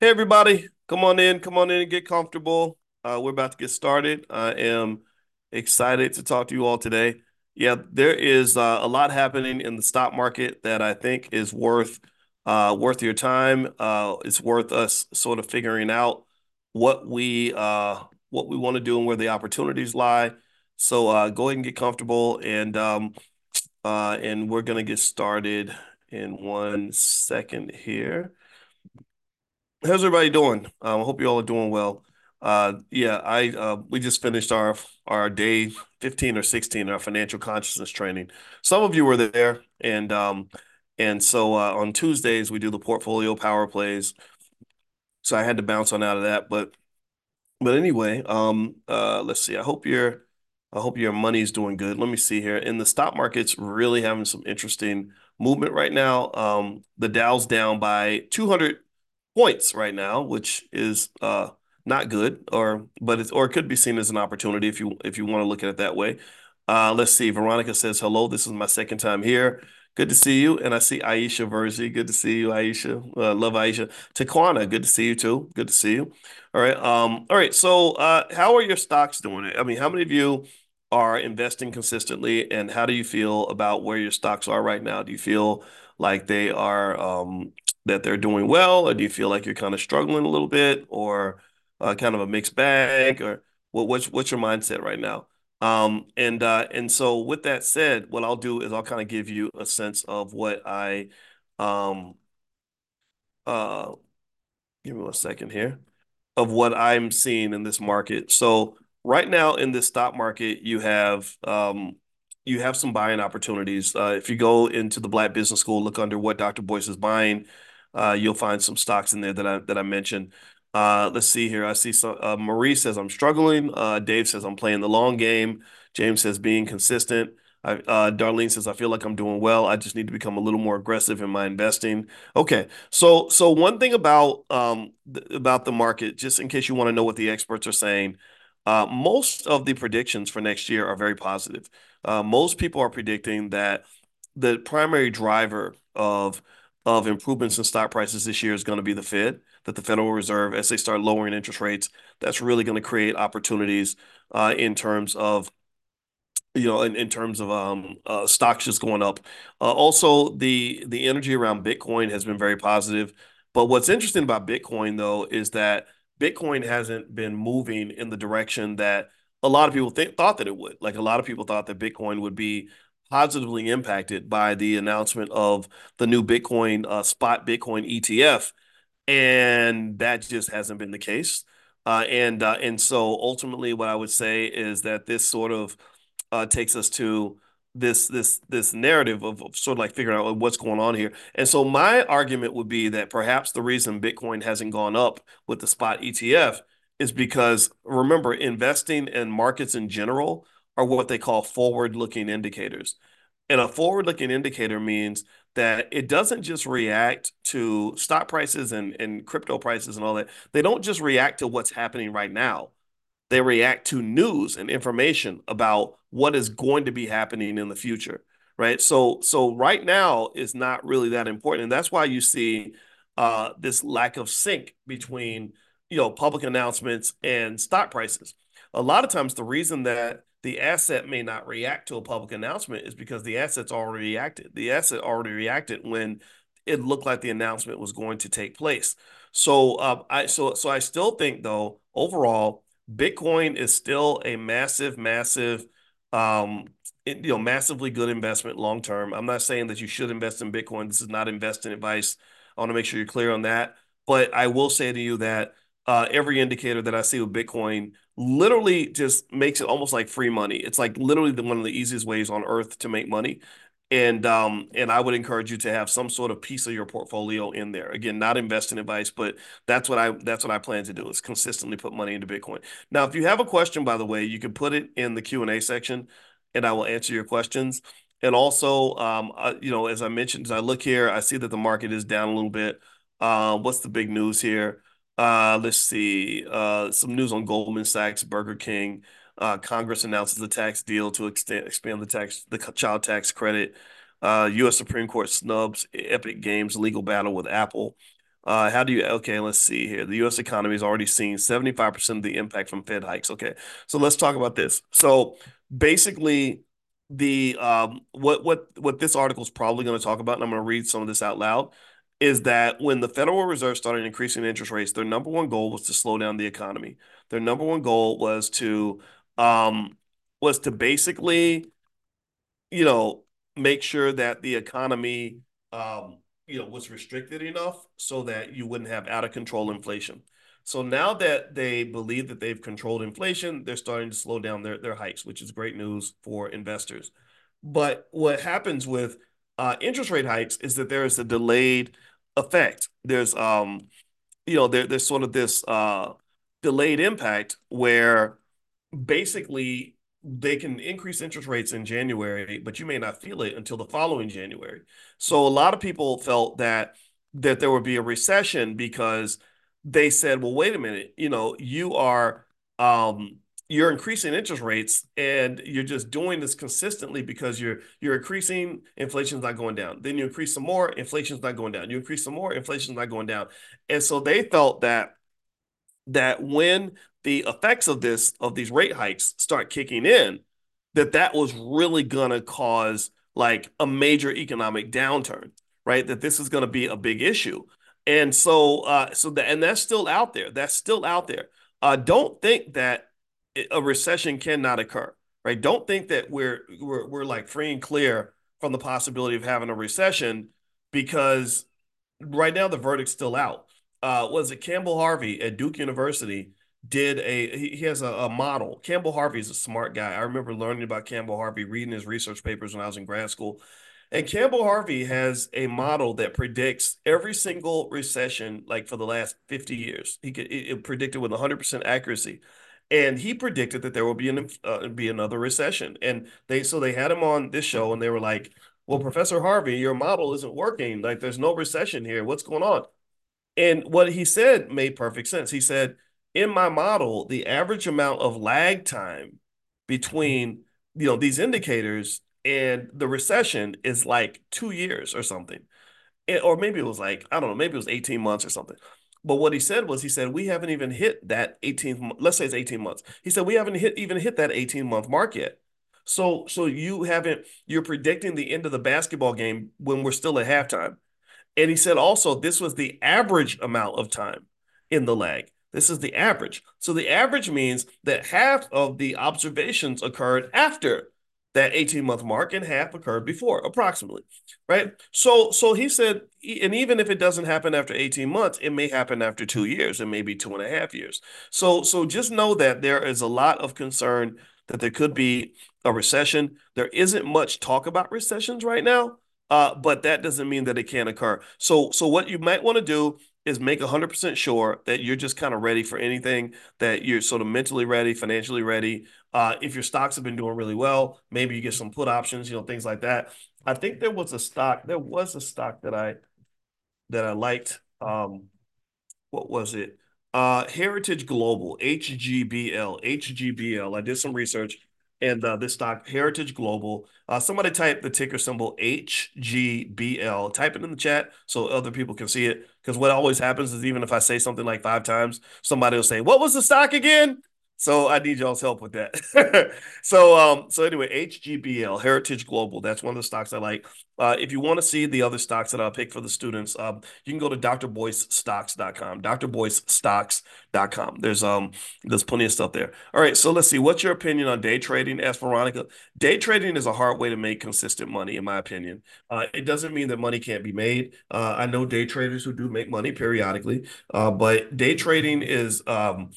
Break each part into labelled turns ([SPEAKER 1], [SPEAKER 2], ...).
[SPEAKER 1] Hey everybody, come on in, come on in and get comfortable. Uh, we're about to get started. I am excited to talk to you all today. Yeah, there is uh, a lot happening in the stock market that I think is worth uh, worth your time. Uh, it's worth us sort of figuring out what we uh, what we want to do and where the opportunities lie. So uh, go ahead and get comfortable, and um, and we're gonna get started in one second here. How's everybody doing? Um, I hope you all are doing well. Uh, yeah, I uh, we just finished our our day 15 or 16, our financial consciousness training. Some of you were there, and um, and so uh, on Tuesdays we do the portfolio power plays. So I had to bounce on out of that, but but anyway, um, uh, let's see. I hope your I hope your money's doing good. Let me see here. In the stock market's really having some interesting movement right now. Um, the Dow's down by 200 points right now, which is uh, not good, or but it's or it could be seen as an opportunity if you if you want to look at it that way. Uh, let's see. Veronica says hello. This is my second time here. Good to see you. And I see Aisha Verzi. Good to see you, Aisha. Uh, love Aisha. Taquana, good to see you too. Good to see you. All right. Um, all right. So uh, how are your stocks doing? I mean, how many of you are investing consistently and how do you feel about where your stocks are right now? Do you feel like they are um, that they're doing well, or do you feel like you're kind of struggling a little bit, or uh, kind of a mixed bag, or what, what's what's your mindset right now? Um, and uh, and so with that said, what I'll do is I'll kind of give you a sense of what I um uh give me one second here of what I'm seeing in this market. So right now in this stock market, you have um you have some buying opportunities. Uh, if you go into the Black Business School, look under what Dr. Boyce is buying uh, you'll find some stocks in there that I that I mentioned. Uh, let's see here. I see some. Uh, Marie says I'm struggling. Uh, Dave says I'm playing the long game. James says being consistent. I, uh, Darlene says I feel like I'm doing well. I just need to become a little more aggressive in my investing. Okay, so so one thing about um th about the market, just in case you want to know what the experts are saying, most of the predictions for next year are very positive. Uh, most people are predicting that the primary driver of of improvements in stock prices this year is going to be the Fed, that the Federal Reserve, as they start lowering interest rates, that's really going to create opportunities uh, in terms of you know, in, in terms of um, uh, stocks just going up. Uh, also, the the energy around Bitcoin has been very positive. But what's interesting about Bitcoin, though, is that Bitcoin hasn't been moving in the direction that a lot of people think, thought that it would. Like a lot of people thought that Bitcoin would be positively impacted by the announcement of the new Bitcoin uh, spot Bitcoin ETF, and that just hasn't been the case. Uh, and uh, and so ultimately, what I would say is that this sort of uh, takes us to this this this narrative of, of, sort of like figuring out what's going on here. And so my argument would be that perhaps the reason Bitcoin hasn't gone up with the spot ETF is because remember investing in markets in general are what they call forward-looking indicators. And a forward-looking indicator means that it doesn't just react to stock prices and, and crypto prices and all that. They don't just react to what's happening right now. They react to news and information about what is going to be happening in the future, right? So, so right now is not really that important, and that's why you see uh, this lack of sync between you know public announcements and stock prices. A lot of times, the reason that the asset may not react to a public announcement is because the asset's already reacted. The asset already reacted when it looked like the announcement was going to take place. So uh, I so so I still think though overall Bitcoin is still a massive, massive, um, you know, massively good investment long term. I'm not saying that you should invest in Bitcoin. This is not investing advice. I want to make sure you're clear on that. But I will say to you that uh, every indicator that I see with Bitcoin literally just makes it almost like free money. It's like literally the, one of the easiest ways on earth to make money. And um, and I would encourage you to have some sort of piece of your portfolio in there. Again, not investing advice, but that's what I that's what I plan to do is consistently put money into Bitcoin. Now, if you have a question, by the way, you can put it in the Q and A section, and I will answer your questions. And also, um, I, you know, as I mentioned, as I look here, I see that the market is down a little bit. Uh, what's the big news here? Uh, let's see. Uh, some news on Goldman Sachs, Burger King. Uh, Congress announces the tax deal to extend, expand the tax, the child tax credit. Uh, U.S. Supreme Court snubs Epic Games legal battle with Apple. Uh, how do you, okay, let's see here. The US economy has already seen 75% of the impact from Fed hikes. Okay. So let's talk about this. So basically, the um what what what this article is probably going to talk about, and I'm going to read some of this out loud, is that when the Federal Reserve started increasing interest rates, their number one goal was to slow down the economy. Their number one goal was to um was to basically you know, make sure that the economy, um, you know, was restricted enough so that you wouldn't have out of control inflation. So now that they believe that they've controlled inflation, they're starting to slow down their, their hikes, which is great news for investors. But what happens with uh, interest rate hikes is that there is a delayed effect. There's um, you know, there, there's sort of this uh delayed impact where basically they can increase interest rates in January, but you may not feel it until the following January. So a lot of people felt that that there would be a recession because they said, well, wait a minute, you know, you are um you're increasing interest rates and you're just doing this consistently because you're you're increasing inflation's not going down then you increase some more inflation's not going down you increase some more inflation's not going down and so they felt that that when the effects of this of these rate hikes start kicking in, that that was really gonna cause like a major economic downturn, right? That this is gonna be a big issue, and so uh, so that and that's still out there. That's still out there. Uh, don't think that a recession cannot occur, right? Don't think that we're we're we're like free and clear from the possibility of having a recession because right now the verdict's still out uh, was it Campbell Harvey at Duke University did a he, has a, a, model. Campbell Harvey is a smart guy. I remember learning about Campbell Harvey, reading his research papers when I was in grad school. And Campbell Harvey has a model that predicts every single recession, like for the last 50 years. He could it, it predicted with 100% accuracy. And he predicted that there will be an uh, be another recession. And they so they had him on this show and they were like, "Well, Professor Harvey, your model isn't working. Like there's no recession here. What's going on?" And what he said made perfect sense. He said, in my model, the average amount of lag time between you know these indicators and the recession is like two years or something. Or maybe it was like, I don't know, maybe it was 18 months or something. But what he said was, he said, we haven't even hit that 18th, let's say it's 18 months. He said, we haven't hit even hit that 18 month mark yet. So, so you haven't, you're predicting the end of the basketball game when we're still at halftime. And he said also this was the average amount of time in the lag. This is the average. So the average means that half of the observations occurred after that 18 month mark and half occurred before approximately right so so he said and even if it doesn't happen after 18 months it may happen after two years and maybe two and a half years so so just know that there is a lot of concern that there could be a recession there isn't much talk about recessions right now uh, but that doesn't mean that it can't occur. So, so what you might want to do is make 100% sure that you're just kind of ready for anything, that you're sort of mentally ready, financially ready. Uh, if your stocks have been doing really well, maybe you get some put options, you know, things like that. I think there was a stock, there was a stock that I that I liked. Um, what was it? Uh, Heritage Global, HGBL, HGBL. I did some research and uh, this stock, Heritage Global. Uh, somebody type the ticker symbol HGBL. Type it in the chat so other people can see it. Because what always happens is even if I say something like five times, somebody will say, "What was the stock again?" So I need y'all's help with that. so um, so anyway, HGBL, Heritage Global. That's one of the stocks I like. Uh, if you want to see the other stocks that I'll pick for the students, um, you can go to drboycestocks.com, drboycestocks.com. There's um there's plenty of stuff there. All right, so let's see. What's your opinion on day trading? Ask Veronica. Day trading is a hard way to make consistent money, in my opinion. Uh, it doesn't mean that money can't be made. Uh, I know day traders who do make money periodically, uh, but day trading is um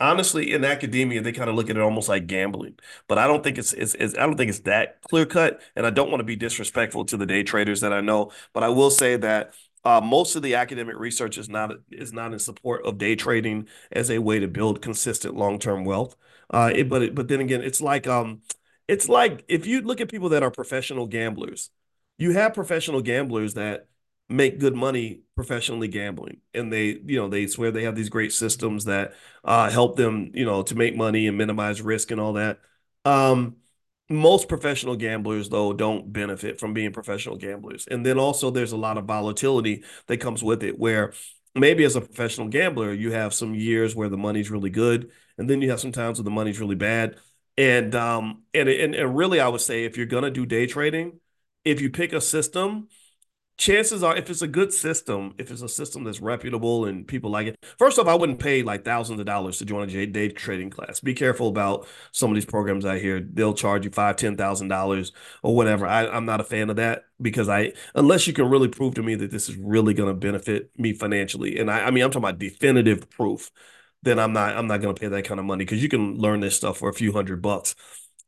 [SPEAKER 1] honestly in academia they kind of look at it almost like gambling but i don't think it's, it's, it's i don't think it's that clear cut and i don't want to be disrespectful to the day traders that i know but i will say that uh, most of the academic research is not is not in support of day trading as a way to build consistent long-term wealth uh, it, but but then again it's like um it's like if you look at people that are professional gamblers you have professional gamblers that make good money professionally gambling. And they you know they swear they have these great systems that uh, help them you know to make money and minimize risk and all that. Um, most professional gamblers though don't benefit from being professional gamblers. And then also there's a lot of volatility that comes with it where maybe as a professional gambler, you have some years where the money's really good, and then you have some times where the money's really bad. And um and and, and really, I would say if you're gonna do day trading, if you pick a system chances are, if it's a good system, if it's a system that's reputable and people like it, first off, I wouldn't pay like thousands of dollars to join a day trading class. Be careful about some of these programs out here. They'll charge you five, ten thousand dollars or whatever. I, I'm not a fan of that because I, unless you can really prove to me that this is really going to benefit me financially, and I, I mean, I'm talking about definitive proof. Then I'm not, I'm not going to pay that kind of money because you can learn this stuff for a few hundred bucks.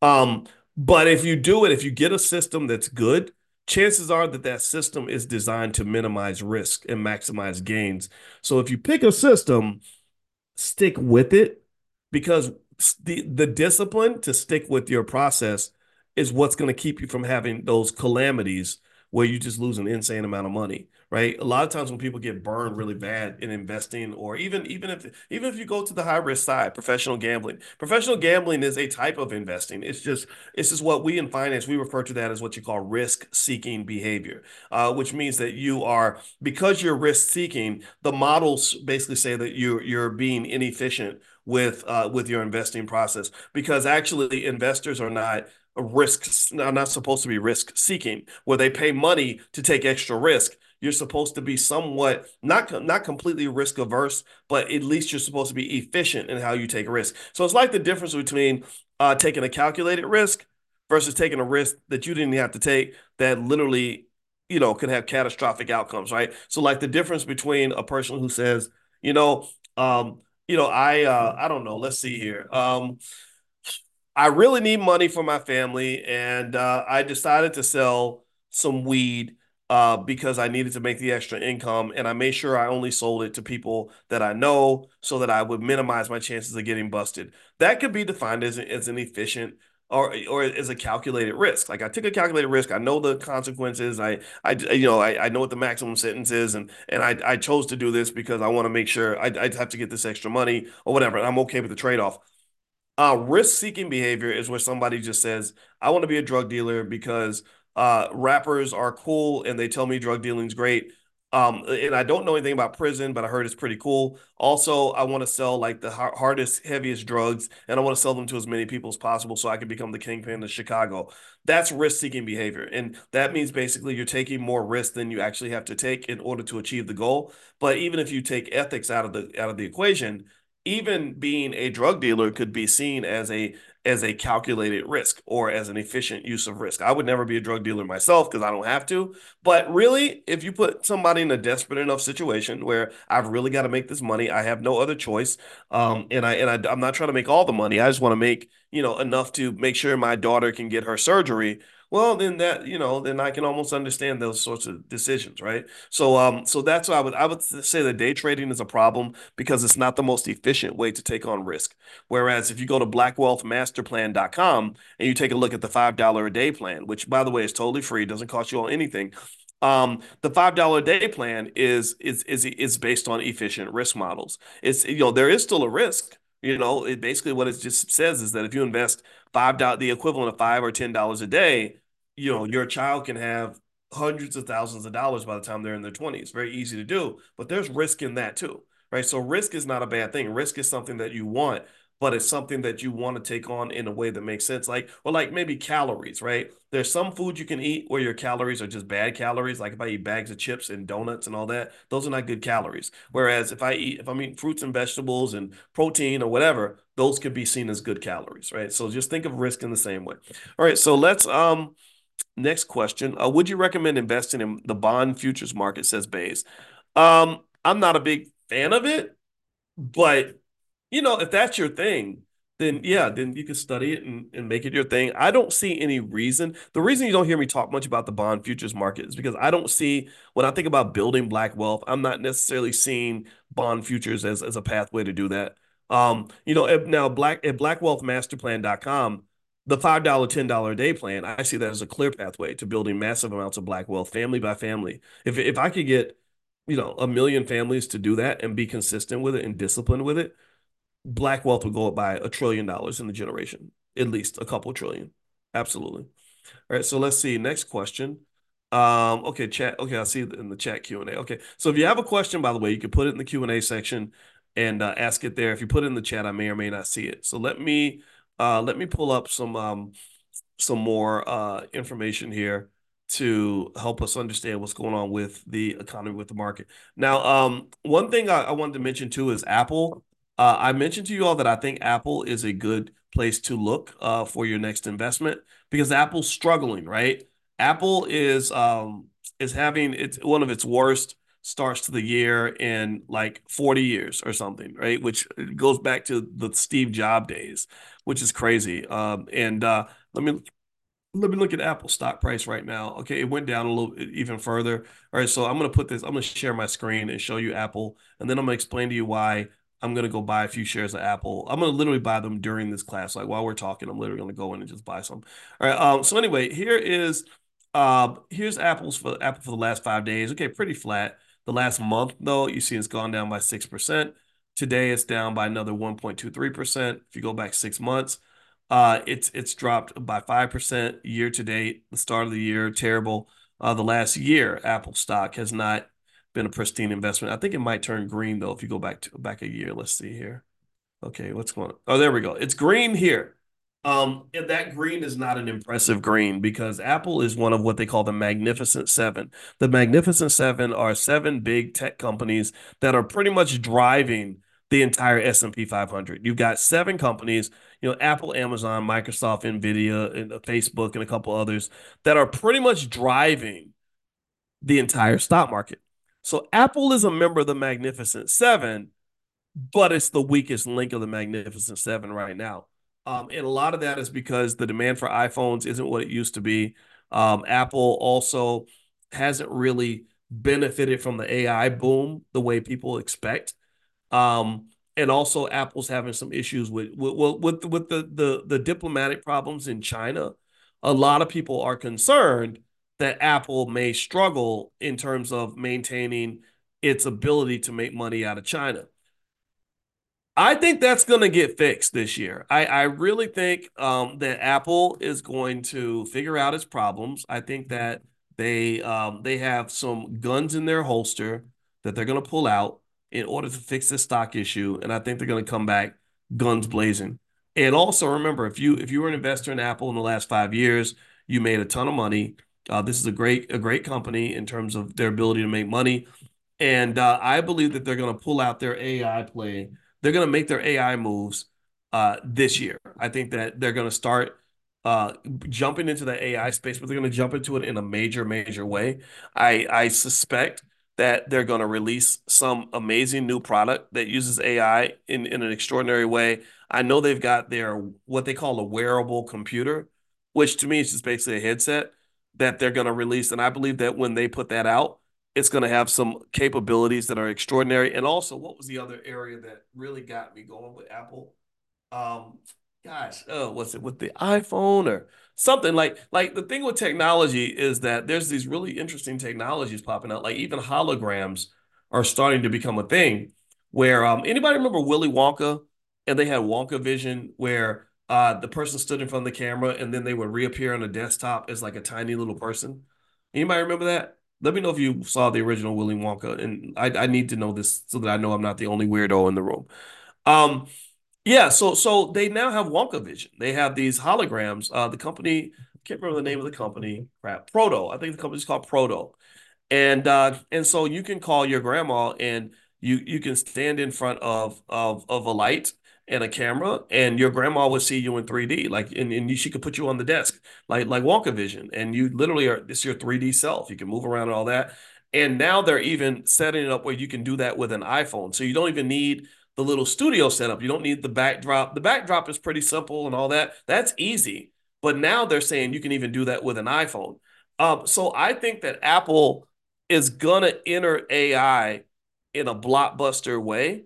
[SPEAKER 1] Um, but if you do it, if you get a system that's good chances are that that system is designed to minimize risk and maximize gains. So if you pick a system, stick with it because the the discipline to stick with your process is what's going to keep you from having those calamities where you just lose an insane amount of money right? A lot of times when people get burned really bad in investing, or even even if even if you go to the high risk side, professional gambling. Professional gambling is a type of investing. It's just it's just what we in finance we refer to that as what you call risk seeking behavior, uh, which means that you are because you're risk seeking. The models basically say that you you're being inefficient with uh, with your investing process because actually investors are not risks are not supposed to be risk seeking where they pay money to take extra risk you're supposed to be somewhat not not completely risk averse, but at least you're supposed to be efficient in how you take risk. So it's like the difference between uh, taking a calculated risk versus taking a risk that you didn't have to take that literally, you know, can have catastrophic outcomes, right? So like the difference between a person who says, you know, um, you know, I uh, I don't know, let's see here. Um, I really need money for my family, and uh, I decided to sell some weed uh, because I needed to make the extra income. And I made sure I only sold it to people that I know so that I would minimize my chances of getting busted. That could be defined as, as an efficient or or as a calculated risk. Like I took a calculated risk. I know the consequences. I I you know I, I know what the maximum sentence is, and and I I chose to do this because I want to make sure I I have to get this extra money or whatever. And I'm okay with the trade off. Uh, risk seeking behavior is where somebody just says, I want to be a drug dealer because uh, rappers are cool and they tell me drug dealing's great. Um, and I don't know anything about prison, but I heard it's pretty cool. Also, I want to sell like the hardest, heaviest drugs, and I want to sell them to as many people as possible so I can become the kingpin of Chicago. That's risk seeking behavior. And that means basically you're taking more risk than you actually have to take in order to achieve the goal. But even if you take ethics out of the out of the equation, even being a drug dealer could be seen as a as a calculated risk or as an efficient use of risk. I would never be a drug dealer myself because I don't have to. But really, if you put somebody in a desperate enough situation where I've really got to make this money, I have no other choice, um, and I and I, I'm not trying to make all the money. I just want to make you know enough to make sure my daughter can get her surgery well then that you know then i can almost understand those sorts of decisions right so um so that's why i would i would say that day trading is a problem because it's not the most efficient way to take on risk whereas if you go to blackwealthmasterplan.com and you take a look at the five dollar a day plan which by the way is totally free doesn't cost you all anything um, the five dollar a day plan is is is is based on efficient risk models. It's you know there is still a risk. You know, it basically what it just says is that if you invest five dollars, the equivalent of five or ten dollars a day, you know, your child can have hundreds of thousands of dollars by the time they're in their 20s. Very easy to do, but there's risk in that too, right? So risk is not a bad thing. Risk is something that you want, but it's something that you want to take on in a way that makes sense. Like, or like maybe calories, right? There's some food you can eat where your calories are just bad calories. Like if I eat bags of chips and donuts and all that, those are not good calories. Whereas if I eat, if I'm eating fruits and vegetables and protein or whatever, those could be seen as good calories, right? So just think of risk in the same way. All right, so let's um Next question. Uh, would you recommend investing in the bond futures market, says Bays? Um, I'm not a big fan of it, but you know, if that's your thing, then yeah, then you can study it and, and make it your thing. I don't see any reason. The reason you don't hear me talk much about the bond futures market is because I don't see when I think about building black wealth, I'm not necessarily seeing bond futures as, as a pathway to do that. Um, you know, now black at blackwealthmasterplan.com, the $5, $10 a day plan, I see that as a clear pathway to building massive amounts of black wealth family by family. If if I could get, you know, a million families to do that and be consistent with it and disciplined with it, black wealth would go up by a trillion dollars in the generation, at least a couple trillion. Absolutely. All right, so let's see. Next question. Um, okay, chat. Okay, I see in the chat Q and A. Okay, so if you have a question, by the way, you can put it in the Q and A section and uh, ask it there. If you put it in the chat, I may or may not see it. So let me uh, let me pull up some um, some more uh, information here to help us understand what's going on with the economy, with the market. Now, um, one thing I, I wanted to mention too is Apple. Uh, I mentioned to you all that I think Apple is a good place to look uh, for your next investment because Apple's struggling, right? Apple is um, is having it's one of its worst starts to the year in like 40 years or something, right? Which goes back to the Steve Jobs days, which is crazy. Um, and uh, let me let me look at Apple stock price right now. Okay, it went down a little even further. All right, so I'm gonna put this. I'm gonna share my screen and show you Apple, and then I'm gonna explain to you why I'm gonna go buy a few shares of Apple. I'm gonna literally buy them during this class. Like while we're talking, I'm literally gonna go in and just buy some. All right. Um. So anyway, here is uh here's Apple's for Apple for the last five days. Okay, pretty flat. The last month though, you see it's gone down by six percent. Today it's down by another 1.23%. If you go back six months. Uh, it's it's dropped by 5% year to date. The start of the year, terrible. Uh, the last year, Apple stock has not been a pristine investment. I think it might turn green though if you go back to back a year. Let's see here. Okay, what's going on? Oh, there we go. It's green here. Um, and that green is not an impressive green because Apple is one of what they call the Magnificent Seven. The Magnificent Seven are seven big tech companies that are pretty much driving the entire S&P 500. You've got seven companies, you know, Apple, Amazon, Microsoft, Nvidia, and uh, Facebook, and a couple others that are pretty much driving the entire stock market. So Apple is a member of the Magnificent Seven, but it's the weakest link of the Magnificent Seven right now. Um, and a lot of that is because the demand for iPhones isn't what it used to be. Um, Apple also hasn't really benefited from the AI boom the way people expect. Um, and also Apple's having some issues with with with, with the, the the diplomatic problems in China. A lot of people are concerned that Apple may struggle in terms of maintaining its ability to make money out of China. I think that's going to get fixed this year. I, I really think um, that Apple is going to figure out its problems. I think that they um, they have some guns in their holster that they're going to pull out in order to fix this stock issue, and I think they're going to come back guns blazing. And also remember, if you if you were an investor in Apple in the last five years, you made a ton of money. Uh, this is a great a great company in terms of their ability to make money, and uh, I believe that they're going to pull out their AI play they're going to make their AI moves uh, this year. I think that they're going to start uh, jumping into the AI space, but they're going to jump into it in a major, major way. I I suspect that they're going to release some amazing new product that uses AI in, in an extraordinary way. I know they've got their what they call a wearable computer, which to me is just basically a headset that they're going to release. And I believe that when they put that out, it's going to have some capabilities that are extraordinary. And also, what was the other area that really got me going with Apple? Um, gosh, oh, what's it with the iPhone or something like like the thing with technology is that there's these really interesting technologies popping out. Like even holograms are starting to become a thing. Where um, anybody remember Willy Wonka and they had Wonka Vision, where uh, the person stood in front of the camera and then they would reappear on a desktop as like a tiny little person. Anybody remember that? Let me know if you saw the original Willy Wonka, and I, I need to know this so that I know I'm not the only weirdo in the room. Um, yeah, so so they now have Wonka Vision. They have these holograms. Uh, the company I can't remember the name of the company. Crap, Proto. I think the company's called Proto, and uh, and so you can call your grandma and you you can stand in front of of of a light and a camera, and your grandma would see you in 3D, like, and, and she could put you on the desk, like like Wonka Vision, and you literally are this your 3D self. You can move around and all that. And now they're even setting it up where you can do that with an iPhone, so you don't even need the little studio setup. You don't need the backdrop. The backdrop is pretty simple and all that. That's easy. But now they're saying you can even do that with an iPhone. Um, so I think that Apple is gonna enter AI in a blockbuster way.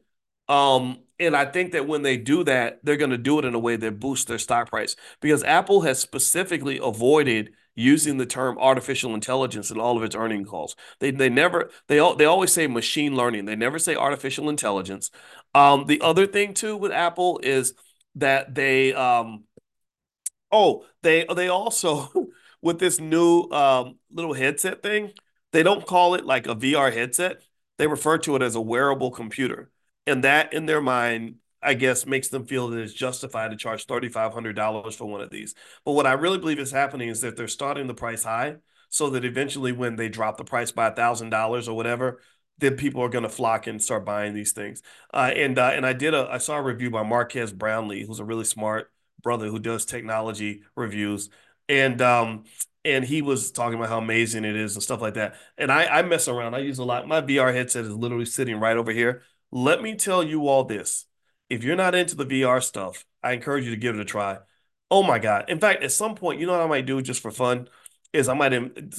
[SPEAKER 1] Um, and I think that when they do that, they're going to do it in a way that boosts their stock price because Apple has specifically avoided using the term artificial intelligence in all of its earning calls. They they never they they always say machine learning. They never say artificial intelligence. Um, the other thing too with Apple is that they um oh they they also with this new um, little headset thing, they don't call it like a VR headset. They refer to it as a wearable computer. And that in their mind, I guess, makes them feel that it's justified to charge $3,500 for one of these. But what I really believe is happening is that they're starting the price high so that eventually when they drop the price by $1,000 or whatever, then people are going to flock and start buying these things. Uh, and uh, and I did a I saw a review by Marques Brownlee, who's a really smart brother who does technology reviews, and um and he was talking about how amazing it is and stuff like that. And I I mess around. I use a lot. My VR headset is literally sitting right over here. Let me tell you all this. If you're not into the VR stuff, I encourage you to give it a try. Oh my God. In fact, at some point, you know what I might do just for fun? is I might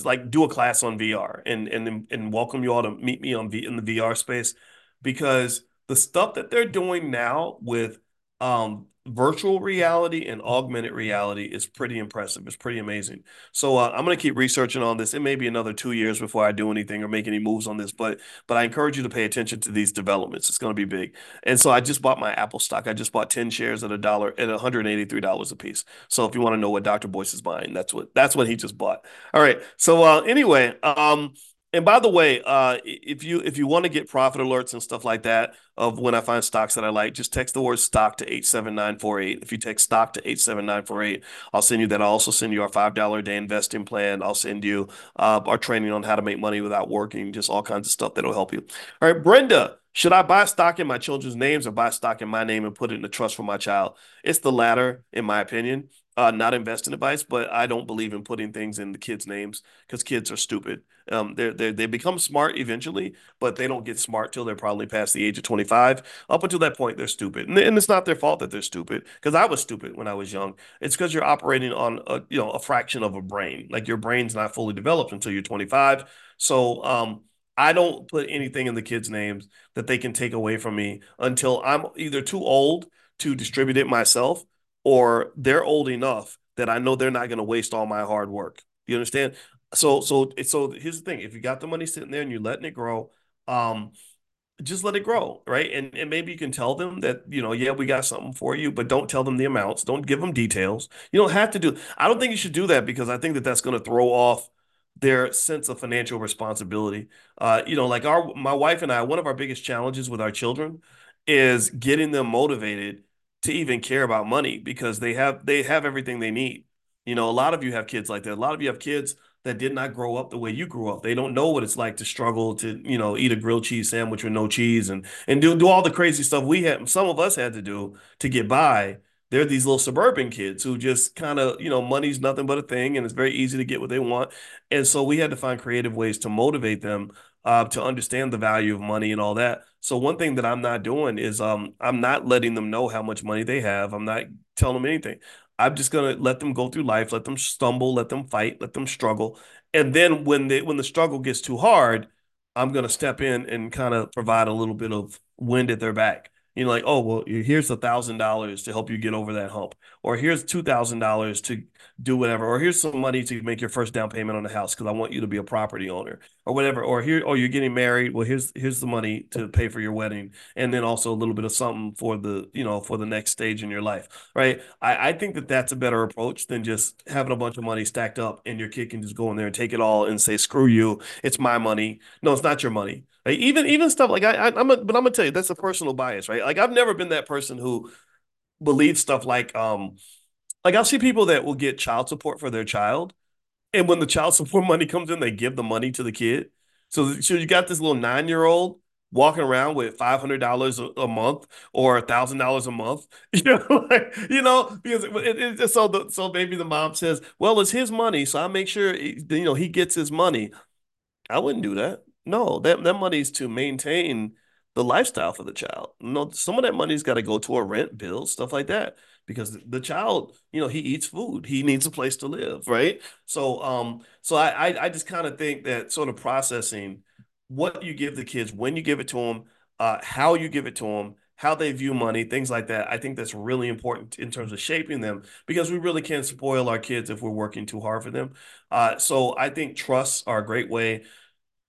[SPEAKER 1] like do a class on VR and and and welcome you all to meet me on V in the VR space because the stuff that they're doing now with um virtual reality and augmented reality is pretty impressive. It's pretty amazing. So uh, I'm going to keep researching on this. It may be another two years before I do anything or make any moves on this, but but I encourage you to pay attention to these developments. It's going to be big. And so I just bought my Apple stock. I just bought 10 shares at a dollar at $183 a piece. So if you want to know what Dr. Boyce is buying, that's what that's what he just bought. All right. So uh, anyway, um, and by the way, uh, if you if you want to get profit alerts and stuff like that of when I find stocks that I like, just text the word stock to 87948. If you text stock to 87948, I'll send you that. I'll also send you our $5 a day investing plan. I'll send you uh, our training on how to make money without working, just all kinds of stuff that'll help you. All right, Brenda, should I buy stock in my children's names or buy stock in my name and put it in a trust for my child? It's the latter, in my opinion. Uh, not investing advice, but I don't believe in putting things in the kids' names because kids are stupid. Um, they they become smart eventually, but they don't get smart till they're probably past the age of 25. Up until that point, they're stupid, and, and it's not their fault that they're stupid because I was stupid when I was young. It's because you're operating on a you know a fraction of a brain. Like your brain's not fully developed until you're 25. So um, I don't put anything in the kids' names that they can take away from me until I'm either too old to distribute it myself or they're old enough that I know they're not going to waste all my hard work. You understand? So so so here's the thing: if you got the money sitting there and you're letting it grow, um, just let it grow, right? And and maybe you can tell them that, you know, yeah, we got something for you, but don't tell them the amounts. Don't give them details. You don't have to do. I don't think you should do that because I think that that's going to throw off their sense of financial responsibility. Uh, you know, like our my wife and I, one of our biggest challenges with our children is getting them motivated to even care about money because they have they have everything they need. You know, a lot of you have kids like that. A lot of you have kids that did not grow up the way you grew up. They don't know what it's like to struggle to, you know, eat a grilled cheese sandwich with no cheese and and do do all the crazy stuff we had some of us had to do to get by. They're these little suburban kids who just kind of, you know, money's nothing but a thing and it's very easy to get what they want. And so we had to find creative ways to motivate them uh, to understand the value of money and all that. So one thing that I'm not doing is um, I'm not letting them know how much money they have. I'm not telling them anything. I'm just gonna let them go through life, let them stumble, let them fight, let them struggle, and then when they when the struggle gets too hard, I'm gonna step in and kind of provide a little bit of wind at their back. You know, like, oh well, here's a thousand dollars to help you get over that hump, or here's two thousand dollars to do whatever, or here's some money to make your first down payment on the house because I want you to be a property owner, or whatever, or here, or you're getting married. Well, here's here's the money to pay for your wedding, and then also a little bit of something for the you know for the next stage in your life, right? I, I think that that's a better approach than just having a bunch of money stacked up and your kid can just go in there and take it all and say, "Screw you, it's my money." No, it's not your money. Like even even stuff like I, I am a, but I'm gonna tell you that's a personal bias, right? Like I've never been that person who believes stuff like um like I'll see people that will get child support for their child, and when the child support money comes in, they give the money to the kid. So so you got this little nine year old walking around with five hundred dollars a month or thousand dollars a month, you know, like, you know, because it, it, so the, so maybe the mom says, well, it's his money, so I make sure you know he gets his money. I wouldn't do that. No, that that money's to maintain the lifestyle for the child. No, some of that money's got to go to a rent bill, stuff like that, because the child, you know, he eats food, he needs a place to live, right? So, um, so I I, I just kind of think that sort of processing what you give the kids, when you give it to them, uh, how you give it to them, how they view money, things like that. I think that's really important in terms of shaping them because we really can't spoil our kids if we're working too hard for them. Uh, so I think trusts are a great way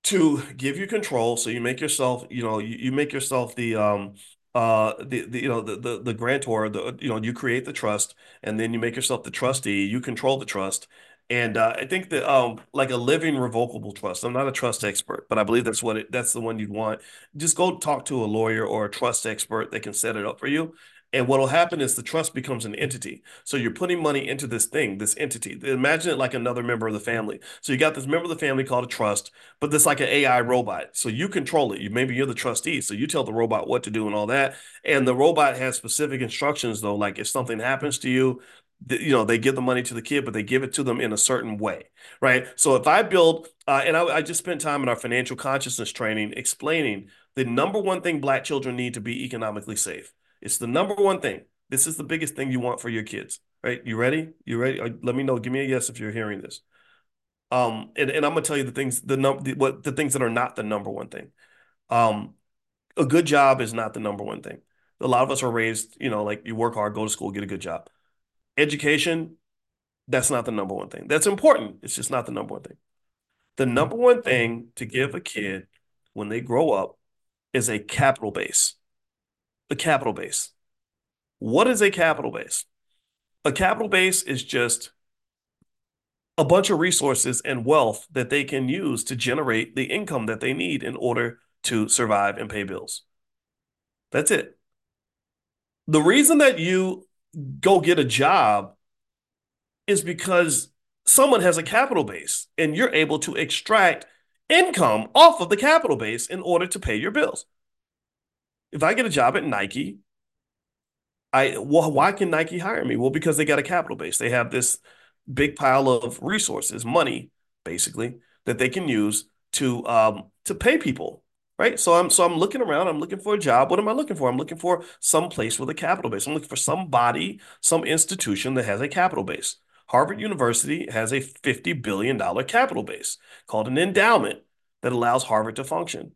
[SPEAKER 1] to give you control. So you make yourself, you know, you, you make yourself the um uh the, the you know the, the the grantor, the you know, you create the trust and then you make yourself the trustee, you control the trust And uh, I think that um, like a living revocable trust. I'm not a trust expert, but I believe that's what it, that's the one you'd want. Just go talk to a lawyer or a trust expert. They can set it up for you. And what will happen is the trust becomes an entity. So you're putting money into this thing, this entity. Imagine it like another member of the family. So you got this member of the family called a trust, but this like an AI robot. So you control it. You maybe you're the trustee. So you tell the robot what to do and all that. And the robot has specific instructions though, like if something happens to you, you know they give the money to the kid but they give it to them in a certain way right so if i build uh, and I, I, just spent time in our financial consciousness training explaining the number one thing black children need to be economically safe it's the number one thing. This is the biggest thing you want for your kids right? You ready? You ready? Uh, let me know. Give me a yes if you're hearing this. Um and, and i'm gonna tell you the things the number what the things that are not the number one thing. Um a good job is not the number one thing. A lot of us are raised you know like you work hard go to school get a good job. Education, that's not the number one thing. That's important. It's just not the number one thing. The number one thing to give a kid when they grow up is a capital base. A capital base. What is a capital base? A capital base is just a bunch of resources and wealth that they can use to generate the income that they need in order to survive and pay bills. That's it. The reason that you go get a job is because someone has a capital base and you're able to extract income off of the capital base in order to pay your bills. If I get a job at Nike, I well, why can Nike hire me? Well, because they got a capital base. They have this big pile of resources, money, basically, that they can use to um, to pay people right? So I'm so I'm looking around. I'm looking for a job. What am I looking for? I'm looking for some place with a capital base. I'm looking for somebody, some institution that has a capital base. Harvard University has a $50 billion capital base called an endowment that allows Harvard to function.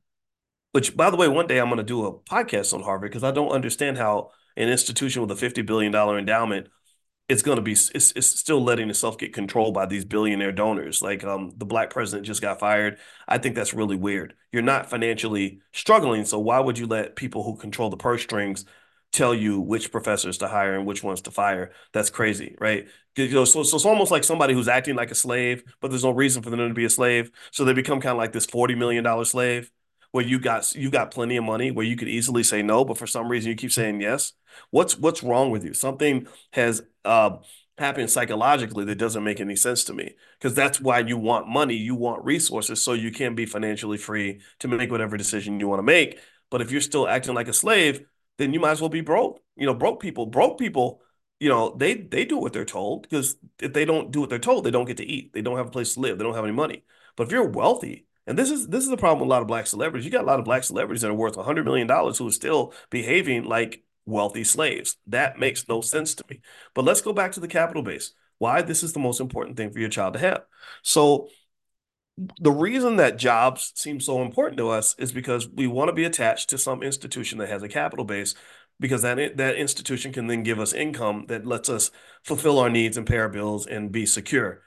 [SPEAKER 1] Which, by the way, one day I'm going to do a podcast on Harvard because I don't understand how an institution with a $50 billion endowment it's going to be it's, it's still letting itself get controlled by these billionaire donors. Like um the black president just got fired. I think that's really weird. You're not financially struggling so why would you let people who control the purse strings tell you which professors to hire and which ones to fire? That's crazy right? You know, so, so it's almost like somebody who's acting like a slave but there's no reason for them to be a slave. So they become kind of like this 40 million dollar slave where you got you got plenty of money where you could easily say no but for some reason you keep saying yes? What's what's wrong with you? Something has uh, happened psychologically that doesn't make any sense to me because that's why you want money you want resources so you can be financially free to make whatever decision you want to make. But if you're still acting like a slave then you might as well be broke you know broke people. Broke people you know they they do what they're told because if they don't do what they're told they don't get to eat. They don't have a place to live. They don't have any money. But if you're wealthy and this is this is the problem with a lot of black celebrities. You got a lot of black celebrities that are worth $100 million who are still behaving like wealthy slaves. That makes no sense to me. But let's go back to the capital base. Why this is the most important thing for your child to have. So the reason that jobs seem so important to us is because we want to be attached to some institution that has a capital base because that that institution can then give us income that lets us fulfill our needs and pay our bills and be secure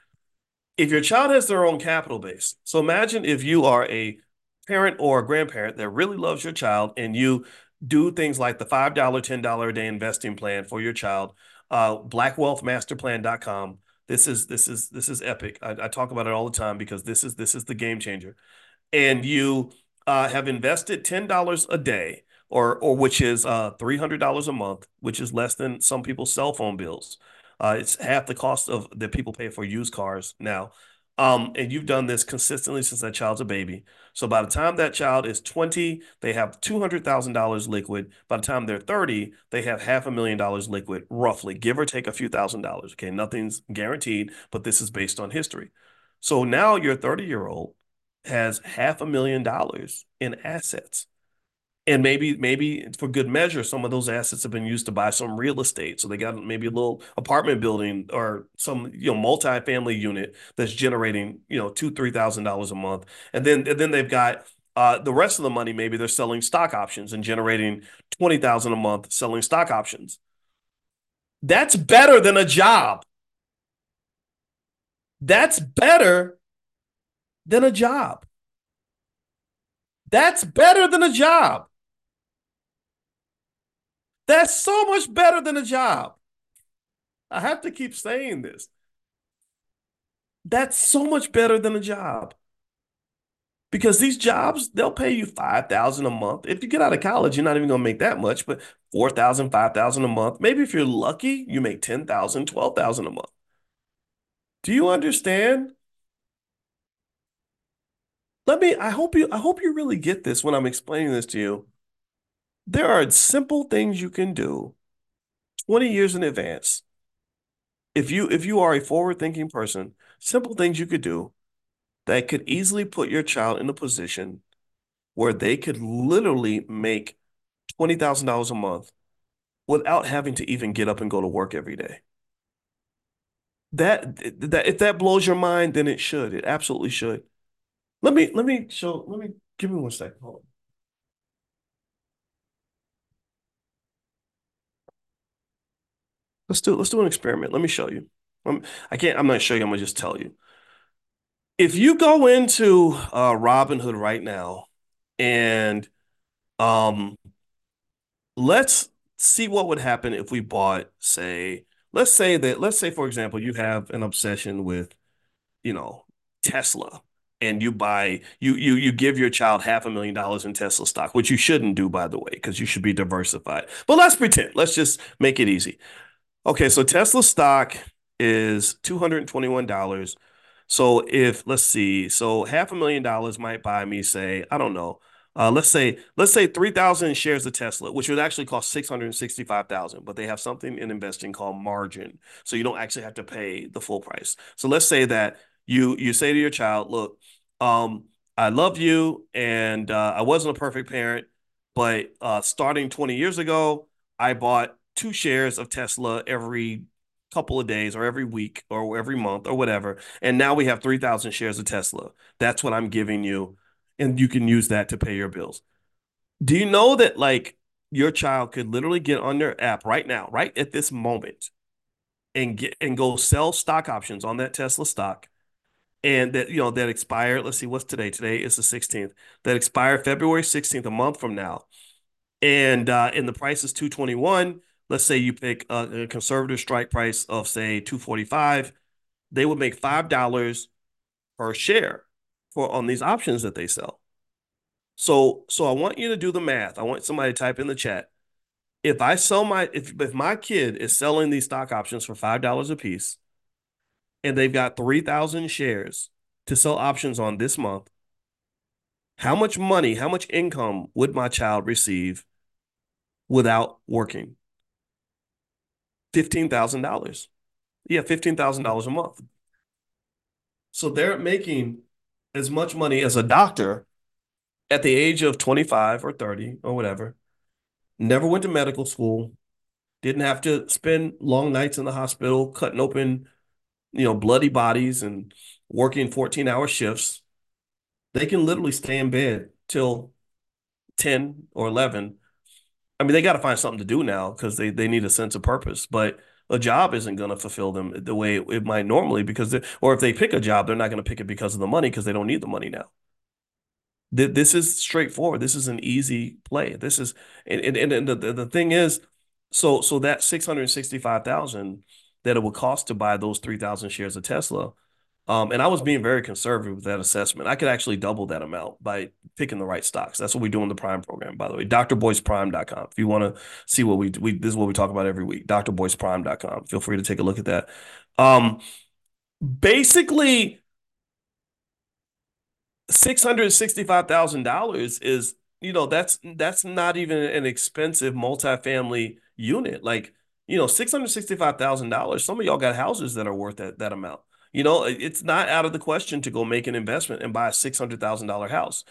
[SPEAKER 1] if your child has their own capital base, so imagine if you are a parent or a grandparent that really loves your child and you do things like the $5, $10 a day investing plan for your child, uh, blackwealthmasterplan.com. This is this is this is epic. I, I, talk about it all the time because this is this is the game changer. And you uh, have invested $10 a day or or which is uh, $300 a month, which is less than some people's cell phone bills. Uh, it's half the cost of that people pay for used cars now. Um, and you've done this consistently since that child's a baby. So by the time that child is 20, they have $200,000 liquid. By the time they're 30, they have half a million dollars liquid, roughly, give or take a few thousand dollars. Okay, nothing's guaranteed, but this is based on history. So now your 30 year old has half a million dollars in assets and maybe maybe for good measure some of those assets have been used to buy some real estate. So they got maybe a little apartment building or some you know multi-family unit that's generating you know two three thousand dollars a month. And then and then they've got uh, the rest of the money maybe they're selling stock options and generating 20000 a month selling stock options. That's better than a job. That's better than a job. That's better than a job that's so much better than a job. I have to keep saying this. That's so much better than a job. Because these jobs, they'll pay you 5,000 a month. If you get out of college, you're not even going to make that much, but 4,000, 5,000 a month. Maybe if you're lucky, you make 10,000, 12,000 a month. Do you understand? Let me I hope you I hope you really get this when I'm explaining this to you. There are simple things you can do 20 years in advance. If you if you are a forward-thinking person, simple things you could do that could easily put your child in a position where they could literally make $20,000 a month without having to even get up and go to work every day. That that if that blows your mind, then it should. It absolutely should. Let me let me show let me give me one second. Hold on. Let's do let's do an experiment. Let me show you. I'm, I can't. I'm not show you. I'm gonna just tell you. If you go into uh, Robinhood right now, and um, let's see what would happen if we bought, say, let's say that let's say for example, you have an obsession with, you know, Tesla, and you buy you you you give your child half a million dollars in Tesla stock, which you shouldn't do, by the way, because you should be diversified. But let's pretend. Let's just make it easy. Okay, so Tesla stock is $221. So if let's see, so half a million dollars might buy me, say, I don't know, uh, let's say let's say 3,000 shares of Tesla, which would actually cost 665,000, but they have something in investing called margin. So you don't actually have to pay the full price. So let's say that you you say to your child, look, um, I love you and uh, I wasn't a perfect parent, but uh, starting 20 years ago, I bought two shares of Tesla every couple of days or every week or every month or whatever. And now we have 3,000 shares of Tesla. That's what I'm giving you. And you can use that to pay your bills. Do you know that like your child could literally get on their app right now, right at this moment, and get and go sell stock options on that Tesla stock and that you know that expire let's see what's today today is the 16th that expire february 16th a month from now and uh and the price is 221 let's say you pick a, a conservative strike price of say 245 they would make five dollars per share for on these options that they sell. So so i want you to do the math. I want somebody to type in the chat. If i sell my if, if my kid is selling these stock options for five dollars a piece and they've got 3,000 shares to sell options on this month, how much money, how much income would my child receive without working? $15,000. Yeah, $15,000 a month. So they're making as much money as a doctor at the age of 25 or 30 or whatever, never went to medical school, didn't have to spend long nights in the hospital cutting open you know, bloody bodies and working 14 hour shifts, they can literally stay in bed till 10 or 11. I mean, they got to find something to do now because they, they need a sense of purpose, but a job isn't going to fulfill them the way it, it might normally because, or if they pick a job, they're not going to pick it because of the money because they don't need the money now. This is straightforward. This is an easy play. This is, and, and, and the, the thing is, so, so that 665,000 that it would cost to buy those 3,000 shares of Tesla. Um, and I was being very conservative with that assessment. I could actually double that amount by picking the right stocks. That's what we do in the Prime program, by the way. DrBoycePrime.com. If you want to see what we, we this is what we talk about every week. DrBoycePrime.com. Feel free to take a look at that. Um, basically, six hundred sixty-five thousand dollars is you know that's that's not even an expensive multifamily unit. Like you know, six hundred sixty-five thousand dollars. Some of y'all got houses that are worth that that amount. You know, it's not out of the question to go make an investment and buy a six hundred thousand dollar house.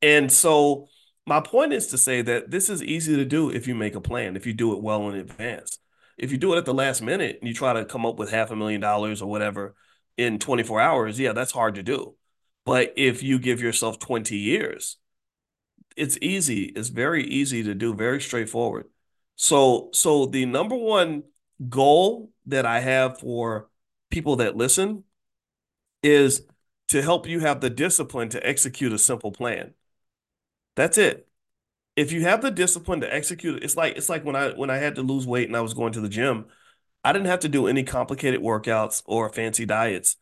[SPEAKER 1] And so, my point is to say that this is easy to do if you make a plan, if you do it well in advance. If you do it at the last minute and you try to come up with half a million dollars or whatever in 24 hours, yeah, that's hard to do. But if you give yourself 20 years, it's easy. It's very easy to do, very straightforward. So, so the number one goal that I have for people that listen is to help you have the discipline to execute a simple plan. That's it. If you have the discipline to execute it, it's like it's like when I when I had to lose weight and I was going to the gym, I didn't have to do any complicated workouts or fancy diets.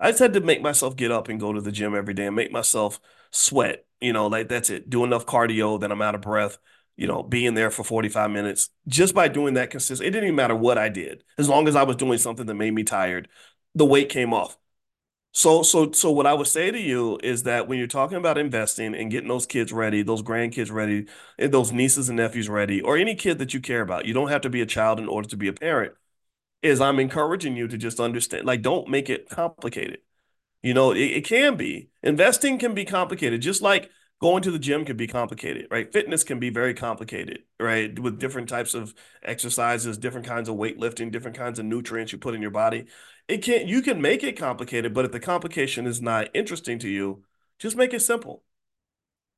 [SPEAKER 1] I just had to make myself get up and go to the gym every day and make myself sweat. You know, like that's it. Do enough cardio, then I'm out of breath. You know, being there for 45 minutes just by doing that consistent. It didn't even matter what I did, as long as I was doing something that made me tired. The weight came off. So, so, so what I would say to you is that when you're talking about investing and getting those kids ready, those grandkids ready, and those nieces and nephews ready, or any kid that you care about, you don't have to be a child in order to be a parent. Is I'm encouraging you to just understand, like, don't make it complicated. You know, it, it can be. Investing can be complicated, just like going to the gym can be complicated, right? Fitness can be very complicated, right? With different types of exercises, different kinds of weightlifting, different kinds of nutrients you put in your body. It can you can make it complicated, but if the complication is not interesting to you, just make it simple.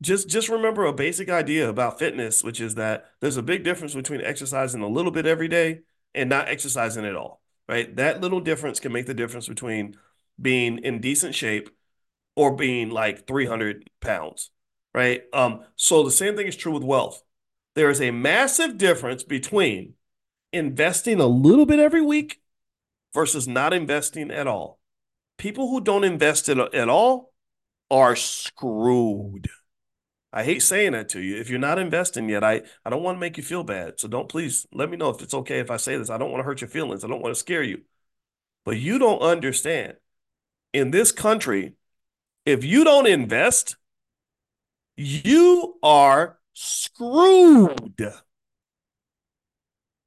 [SPEAKER 1] Just just remember a basic idea about fitness, which is that there's a big difference between exercising a little bit every day and not exercising at all, right? That little difference can make the difference between being in decent shape or being like 300 pounds, right? Um, so the same thing is true with wealth. There is a massive difference between investing a little bit every week versus not investing at all. People who don't invest at, at all are screwed. I hate saying that to you. If you're not investing yet, I, I don't want to make you feel bad. So don't please let me know if it's okay if I say this. I don't want to hurt your feelings. I don't want to scare you. But you don't understand. In this country, if you don't invest, you are screwed.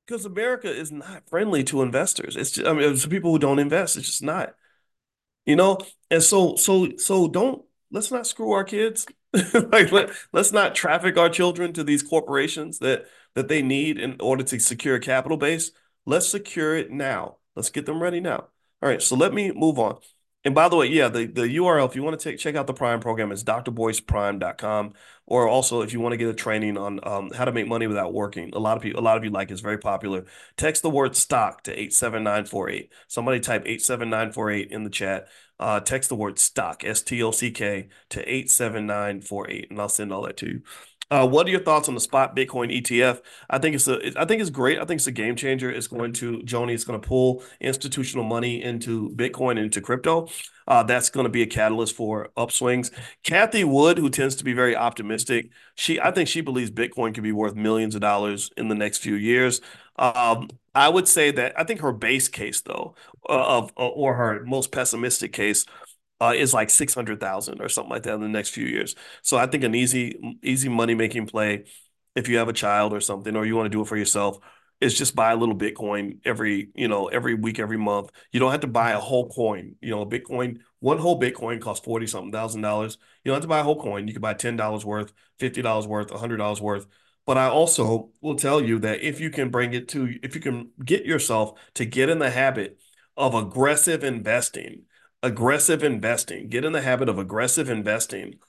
[SPEAKER 1] Because America is not friendly to investors. It's just, I mean, it's people who don't invest. It's just not you know and so so so don't let's not screw our kids like let, let's not traffic our children to these corporations that that they need in order to secure a capital base let's secure it now let's get them ready now all right so let me move on and by the way, yeah, the, the URL, if you want to take, check out the Prime program, is drboyceprime.com. Or also, if you want to get a training on um, how to make money without working, a lot of people, a lot of you like it's very popular. Text the word stock to 87948. Somebody type 87948 in the chat. Uh, text the word stock, S T O C K, to 87948, and I'll send all that to you. Uh, what are your thoughts on the spot Bitcoin ETF? I think it's a, I think it's great. I think it's a game changer. It's going to Joni. It's going to pull institutional money into Bitcoin into crypto. Uh, that's going to be a catalyst for upswings. Cathie Wood, who tends to be very optimistic, she I think she believes Bitcoin could be worth millions of dollars in the next few years. Um, I would say that I think her base case, though, uh, of or her most pessimistic case uh, is like 600,000 or something like that in the next few years. So I think an easy, easy money making play if you have a child or something, or you want to do it for yourself, is just buy a little Bitcoin every, you know, every week, every month. You don't have to buy a whole coin. You know, Bitcoin, one whole Bitcoin costs 40 something thousand dollars. You don't have to buy a whole coin. You can buy $10 worth, $50 worth, $100 worth. But I also will tell you that if you can bring it to, if you can get yourself to get in the habit of aggressive investing, aggressive investing, get in the habit of aggressive investing.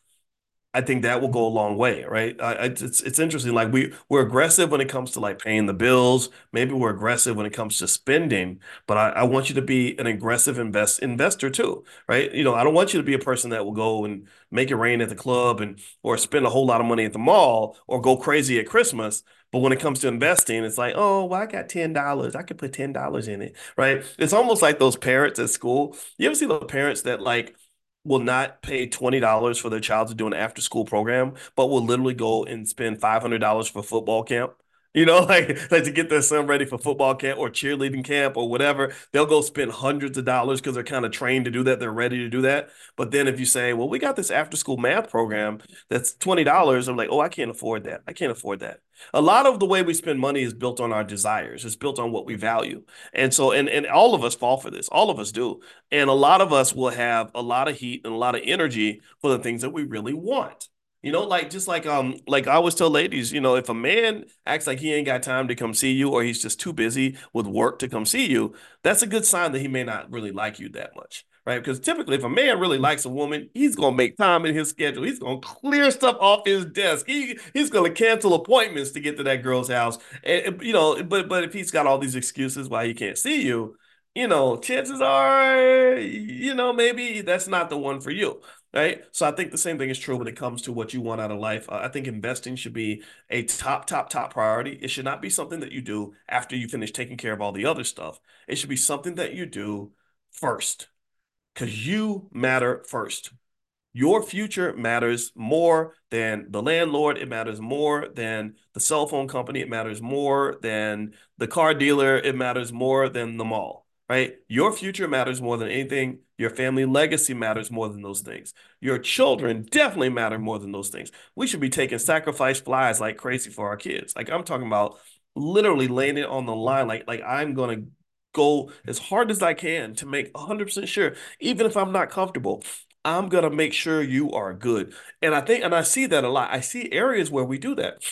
[SPEAKER 1] I think that will go a long way, right? I, it's it's interesting. Like we we're aggressive when it comes to like paying the bills. Maybe we're aggressive when it comes to spending. But I, I want you to be an aggressive invest investor too, right? You know, I don't want you to be a person that will go and make it rain at the club and or spend a whole lot of money at the mall or go crazy at Christmas. But when it comes to investing, it's like, oh, well, I got ten dollars. I could put ten dollars in it, right? It's almost like those parents at school. You ever see the parents that like will not pay twenty dollars for their child to do an after school program, but will literally go and spend five hundred dollars for football camp? You know, like like to get their son ready for football camp or cheerleading camp or whatever, they'll go spend hundreds of dollars because they're kind of trained to do that. They're ready to do that. But then if you say, well, we got this after school math program that's $20, I'm like, oh, I can't afford that. I can't afford that. A lot of the way we spend money is built on our desires. It's built on what we value. And so, and, and all of us fall for this. All of us do. And a lot of us will have a lot of heat and a lot of energy for the things that we really want. You know, like just like um, like I always tell ladies, you know, if a man acts like he ain't got time to come see you, or he's just too busy with work to come see you, that's a good sign that he may not really like you that much, right? Because typically, if a man really likes a woman, he's gonna make time in his schedule. He's gonna clear stuff off his desk. He he's gonna cancel appointments to get to that girl's house. And you know, but but if he's got all these excuses why he can't see you, you know, chances are, you know, maybe that's not the one for you right? So I think the same thing is true when it comes to what you want out of life. I think investing should be a top, top, top priority. It should not be something that you do after you finish taking care of all the other stuff. It should be something that you do first. because you matter first. Your future matters more than the landlord. It matters more than the cell phone company. It matters more than the car dealer. It matters more than the mall, right? Your future matters more than anything. Your family legacy matters more than those things. Your children definitely matter more than those things. We should be taking sacrifice flies like crazy for our kids. Like I'm talking about literally laying it on the line. Like, like I'm to go as hard as I can to make 100% sure, even if I'm not comfortable, I'm to make sure you are good. And I think, and I see that a lot. I see areas where we do that.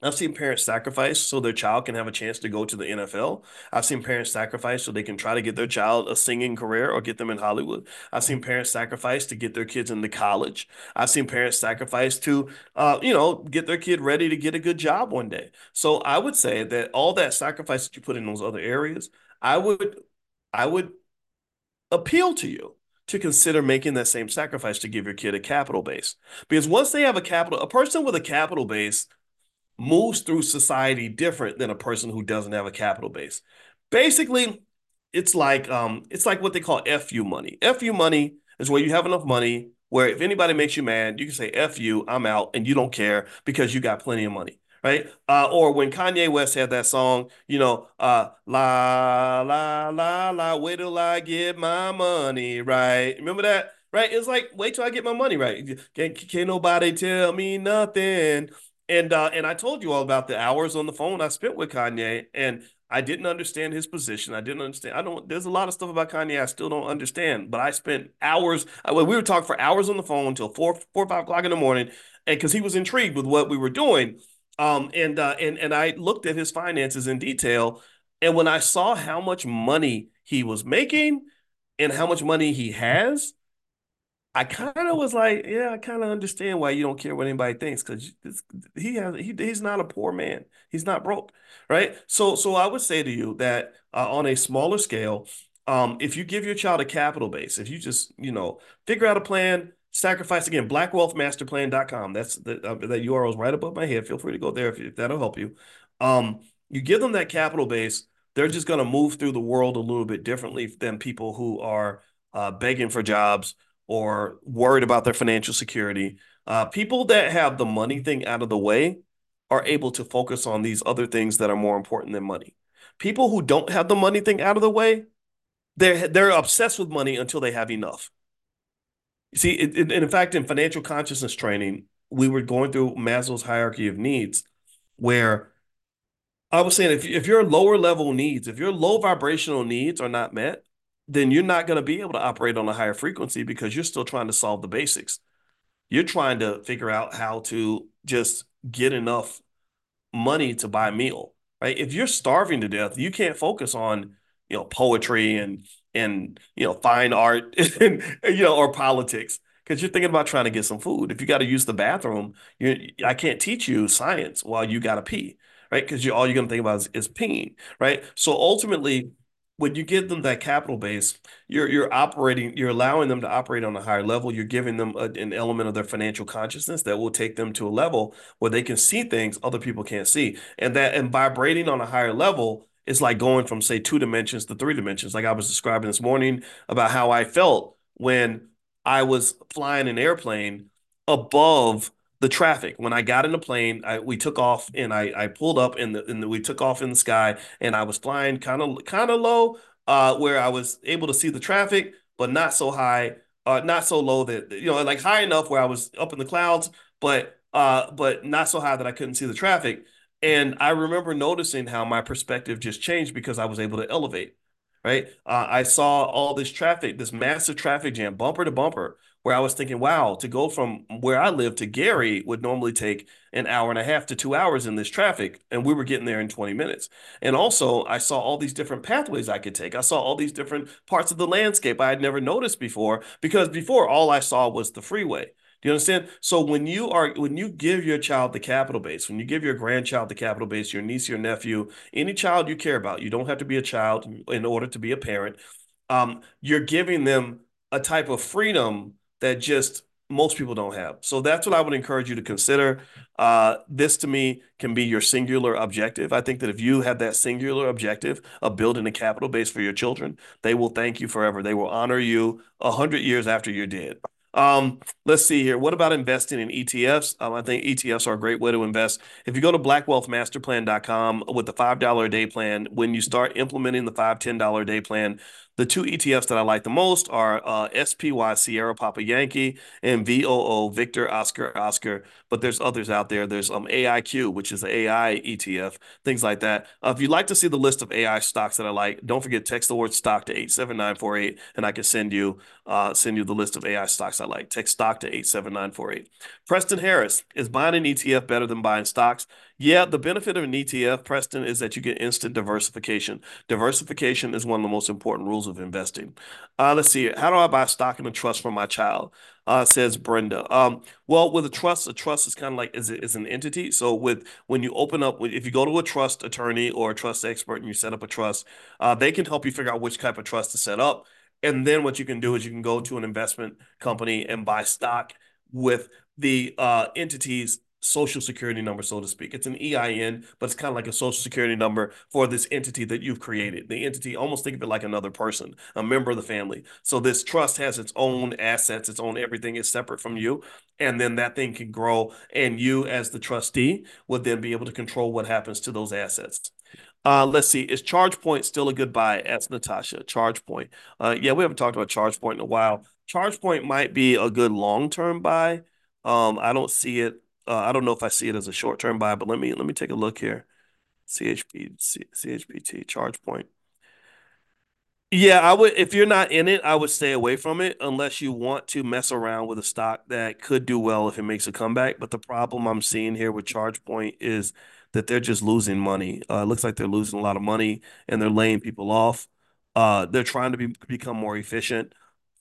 [SPEAKER 1] I've seen parents sacrifice so their child can have a chance to go to the NFL. I've seen parents sacrifice so they can try to get their child a singing career or get them in Hollywood. I've seen parents sacrifice to get their kids into college. I've seen parents sacrifice to, uh, you know, get their kid ready to get a good job one day. So I would say that all that sacrifice that you put in those other areas, I would, I would appeal to you to consider making that same sacrifice to give your kid a capital base. Because once they have a capital, a person with a capital base moves through society different than a person who doesn't have a capital base. Basically, it's like um, it's like what they call FU money. FU money is where you have enough money where if anybody makes you mad, you can say F you, I'm out, and you don't care because you got plenty of money right? Uh, or when Kanye West had that song, you know, uh, la la la la, wait till I get my money, right? Remember that, right? It's like wait till I get my money, right? Can't, can't nobody tell me nothing. And uh, and I told you all about the hours on the phone I spent with Kanye, and I didn't understand his position. I didn't understand. I don't. There's a lot of stuff about Kanye I still don't understand. But I spent hours. I, we were talking for hours on the phone until four, four, five o'clock in the morning, and because he was intrigued with what we were doing. Um, and uh, and and I looked at his finances in detail, and when I saw how much money he was making and how much money he has, I kind of was like, yeah, I kind of understand why you don't care what anybody thinks because he has he, he's not a poor man. He's not broke, right? So so I would say to you that uh, on a smaller scale, um, if you give your child a capital base, if you just you know figure out a plan, sacrifice again, blackwealthmasterplan.com. That's the uh, that URL is right above my head. Feel free to go there if, if that'll help you. Um, you give them that capital base, they're just going to move through the world a little bit differently than people who are uh, begging for jobs or worried about their financial security. Uh, people that have the money thing out of the way are able to focus on these other things that are more important than money. People who don't have the money thing out of the way, they're they're obsessed with money until they have enough. You see, it, it, in fact, in financial consciousness training, we were going through Maslow's hierarchy of needs, where I was saying if if your lower level needs, if your low vibrational needs are not met, then you're not going to be able to operate on a higher frequency because you're still trying to solve the basics. You're trying to figure out how to just get enough money to buy a meal, right? If you're starving to death, you can't focus on, you know, poetry and and you know fine art and you know or politics because you're thinking about trying to get some food. If you got to use the bathroom, you I can't teach you science while you got to pee, right? Because you all you're gonna think about is, is peeing, right? So ultimately, when you give them that capital base, you're you're operating, you're allowing them to operate on a higher level. You're giving them a, an element of their financial consciousness that will take them to a level where they can see things other people can't see, and that and vibrating on a higher level is like going from say two dimensions to three dimensions. Like I was describing this morning about how I felt when I was flying an airplane above the traffic. When I got in the plane, I, we took off and I, I pulled up and the, and we took off in the sky and I was flying kind of kind of low, uh, where I was able to see the traffic, but not so high, uh, not so low that you know, like high enough where I was up in the clouds, but uh, but not so high that I couldn't see the traffic. And I remember noticing how my perspective just changed because I was able to elevate right? Uh, I saw all this traffic, this massive traffic jam, bumper to bumper, where I was thinking, wow, to go from where I live to Gary would normally take an hour and a half to two hours in this traffic. And we were getting there in 20 minutes. And also, I saw all these different pathways I could take. I saw all these different parts of the landscape I had never noticed before because before all I saw was the freeway. Do you understand? So when you are when you give your child the capital base, when you give your grandchild the capital base, your niece, your nephew, any child you care about, you don't have to be a child in order to be a parent. Um, you're giving them a type of freedom that just most people don't have. So that's what I would encourage you to consider. Uh, this to me can be your singular objective. I think that if you have that singular objective of building a capital base for your children, they will thank you forever. They will honor you a hundred years after you're dead. Um, let's see here. What about investing in ETFs? Um, I think ETFs are a great way to invest. If you go to blackwealthmasterplan.com with the $5 a day plan, when you start implementing the $5, $10 a day plan, the two ETFs that I like the most are uh, SPY Sierra Papa Yankee and VOO Victor Oscar Oscar. But there's others out there. There's um AIQ, which is an AI ETF, things like that. Uh, if you'd like to see the list of AI stocks that I like, don't forget text the word stock to eight seven nine four eight, and I can send you uh, send you the list of AI stocks I like. Text stock to eight seven nine four eight. Preston Harris is buying an ETF better than buying stocks. Yeah, the benefit of an ETF, Preston, is that you get instant diversification. Diversification is one of the most important rules of investing. Uh, let's see. How do I buy stock in a trust for my child? Uh, says Brenda. Um, well, with a trust, a trust is kind of like is is an entity. So with when you open up, if you go to a trust attorney or a trust expert and you set up a trust, uh, they can help you figure out which type of trust to set up. And then what you can do is you can go to an investment company and buy stock with the uh, entities social security number, so to speak. It's an EIN, but it's kind of like a social security number for this entity that you've created. The entity, almost think of it like another person, a member of the family. So this trust has its own assets, its own everything is separate from you. And then that thing can grow. And you, as the trustee, would then be able to control what happens to those assets. Uh, let's see. Is ChargePoint still a good buy? Ask Natasha. ChargePoint. Uh, yeah, we haven't talked about ChargePoint in a while. ChargePoint might be a good long-term buy. Um, I don't see it uh, I don't know if I see it as a short term buy, but let me let me take a look here. CHP C, CHPT ChargePoint. Yeah, I would if you're not in it, I would stay away from it unless you want to mess around with a stock that could do well if it makes a comeback. But the problem I'm seeing here with ChargePoint is that they're just losing money. Uh, it looks like they're losing a lot of money and they're laying people off. Uh, they're trying to be, become more efficient.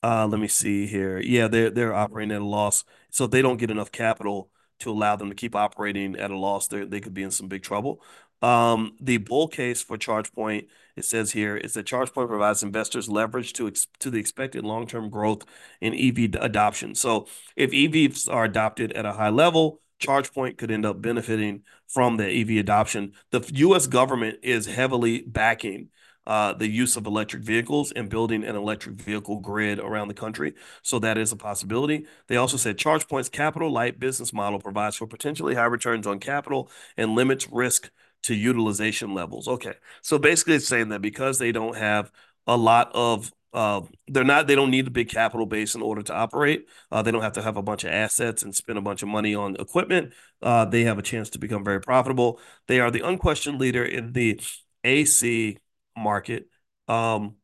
[SPEAKER 1] Uh, let me see here. Yeah, they're they're operating at a loss, so they don't get enough capital to allow them to keep operating at a loss, they could be in some big trouble. Um, the bull case for ChargePoint, it says here, is that ChargePoint provides investors leverage to to the expected long-term growth in EV adoption. So if EVs are adopted at a high level, ChargePoint could end up benefiting from the EV adoption. The U.S. government is heavily backing uh, the use of electric vehicles and building an electric vehicle grid around the country. So that is a possibility. They also said ChargePoint's capital light business model provides for potentially high returns on capital and limits risk to utilization levels. Okay. So basically it's saying that because they don't have a lot of uh, they're not they don't need a big capital base in order to operate. Uh, they don't have to have a bunch of assets and spend a bunch of money on equipment. Uh, they have a chance to become very profitable. They are the unquestioned leader in the AC market. Um,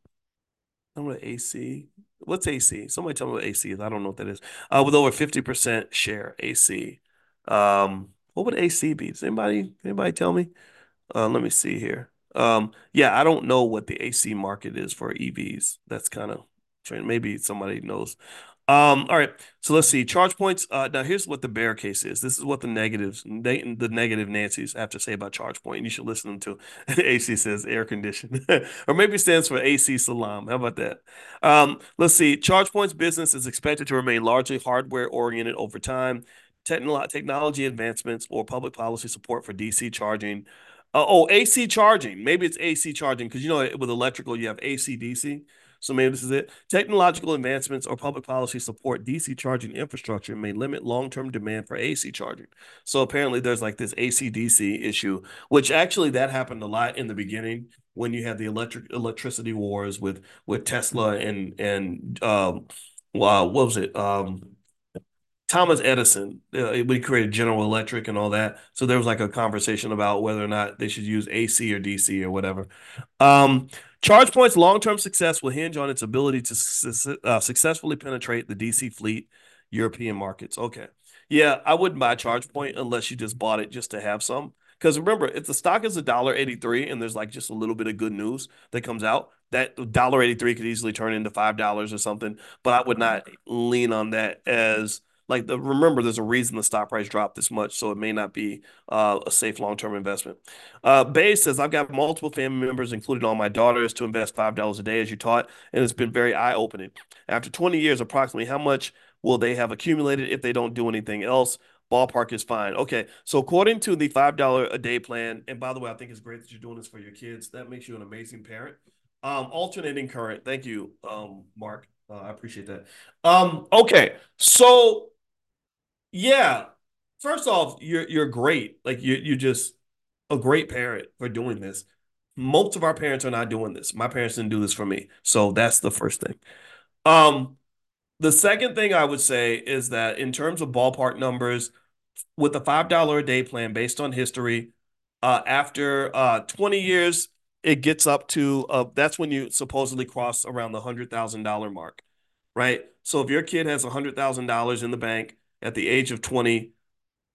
[SPEAKER 1] I don't know AC. What's AC? Somebody tell me what AC is. I don't know what that is. Uh, with over 50% share, AC. Um, what would AC be? Does anybody anybody tell me? Uh, let me see here. Um, yeah, I don't know what the AC market is for EVs. That's kind of maybe somebody knows. Um, all right, so let's see. Charge points. Uh, now here's what the bear case is. This is what the negatives, the negative Nancy's have to say about ChargePoint. You should listen to. AC says air condition, or maybe stands for AC Salam. How about that? Um, let's see. ChargePoint's business is expected to remain largely hardware oriented over time. Technolo- technology advancements or public policy support for DC charging. Uh, oh, AC charging. Maybe it's AC charging because you know with electrical you have AC DC. So maybe this is it. Technological advancements or public policy support DC charging infrastructure may limit long-term demand for AC charging. So apparently there's like this AC DC issue, which actually that happened a lot in the beginning when you had the electric electricity wars with with Tesla and and um wow, what was it? Um Thomas Edison, uh, we created General Electric and all that. So there was like a conversation about whether or not they should use AC or DC or whatever. Um, ChargePoint's long-term success will hinge on its ability to su uh, successfully penetrate the DC fleet European markets. Okay. Yeah, I wouldn't buy ChargePoint unless you just bought it just to have some. Because remember, if the stock is a dollar eighty three and there's like just a little bit of good news that comes out, that dollar eighty three could easily turn into five dollars or something. But I would not lean on that as like the remember there's a reason the stock price dropped this much so it may not be uh, a safe long-term investment uh, bay says i've got multiple family members including all my daughters to invest five dollars a day as you taught and it's been very eye-opening after 20 years approximately how much Will they have accumulated if they don't do anything else? Ballpark is fine. Okay. So according to the $5 a day plan, and by the way, I think it's great that you're doing this for your kids. That makes you an amazing parent. Um, alternating current. Thank you, um, Mark. Uh, I appreciate that. Um, okay. So yeah, first off, you're you're great. Like you you just a great parent for doing this. Most of our parents are not doing this. My parents didn't do this for me. So that's the first thing. Um, the second thing I would say is that in terms of ballpark numbers, with a $5 a day plan based on history, uh, after uh, 20 years, it gets up to uh, that's when you supposedly cross around the $100,000 mark, right? So if your kid has $100,000 in the bank at the age of 20,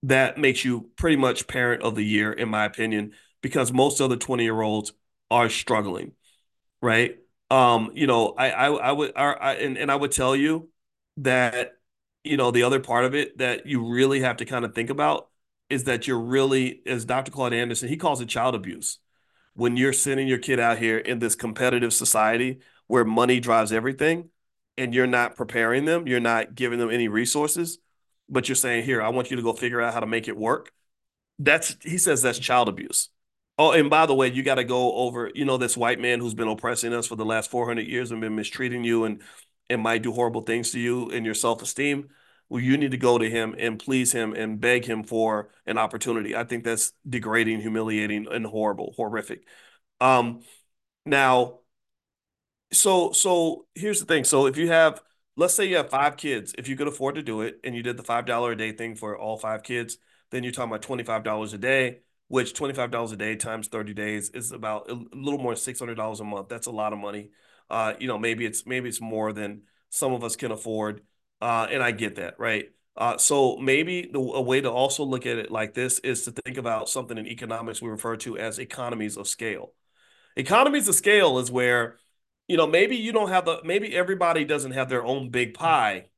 [SPEAKER 1] that makes you pretty much parent of the year, in my opinion, because most other 20 year olds are struggling, right? Um, you know, I I, I would I, and, and I would tell you that, you know, the other part of it that you really have to kind of think about is that you're really, as Dr. Claude Anderson, he calls it child abuse. When you're sending your kid out here in this competitive society where money drives everything and you're not preparing them, you're not giving them any resources, but you're saying, here, I want you to go figure out how to make it work. That's, he says that's child abuse. Oh, and by the way, you got to go over, you know, this white man who's been oppressing us for the last 400 years and been mistreating you and and might do horrible things to you and your self-esteem. Well, you need to go to him and please him and beg him for an opportunity. I think that's degrading, humiliating, and horrible, horrific. Um, now, so so here's the thing. So if you have, let's say you have five kids, if you could afford to do it, and you did the five dollar a day thing for all five kids, then you're talking about twenty five dollars a day which $25 a day times 30 days is about a little more than $600 a month. That's a lot of money. Uh, you know, maybe it's maybe it's more than some of us can afford. Uh, and I get that, right? Uh, so maybe the, a way to also look at it like this is to think about something in economics we refer to as economies of scale. Economies of scale is where, you know, maybe you don't have the maybe everybody doesn't have their own big pie,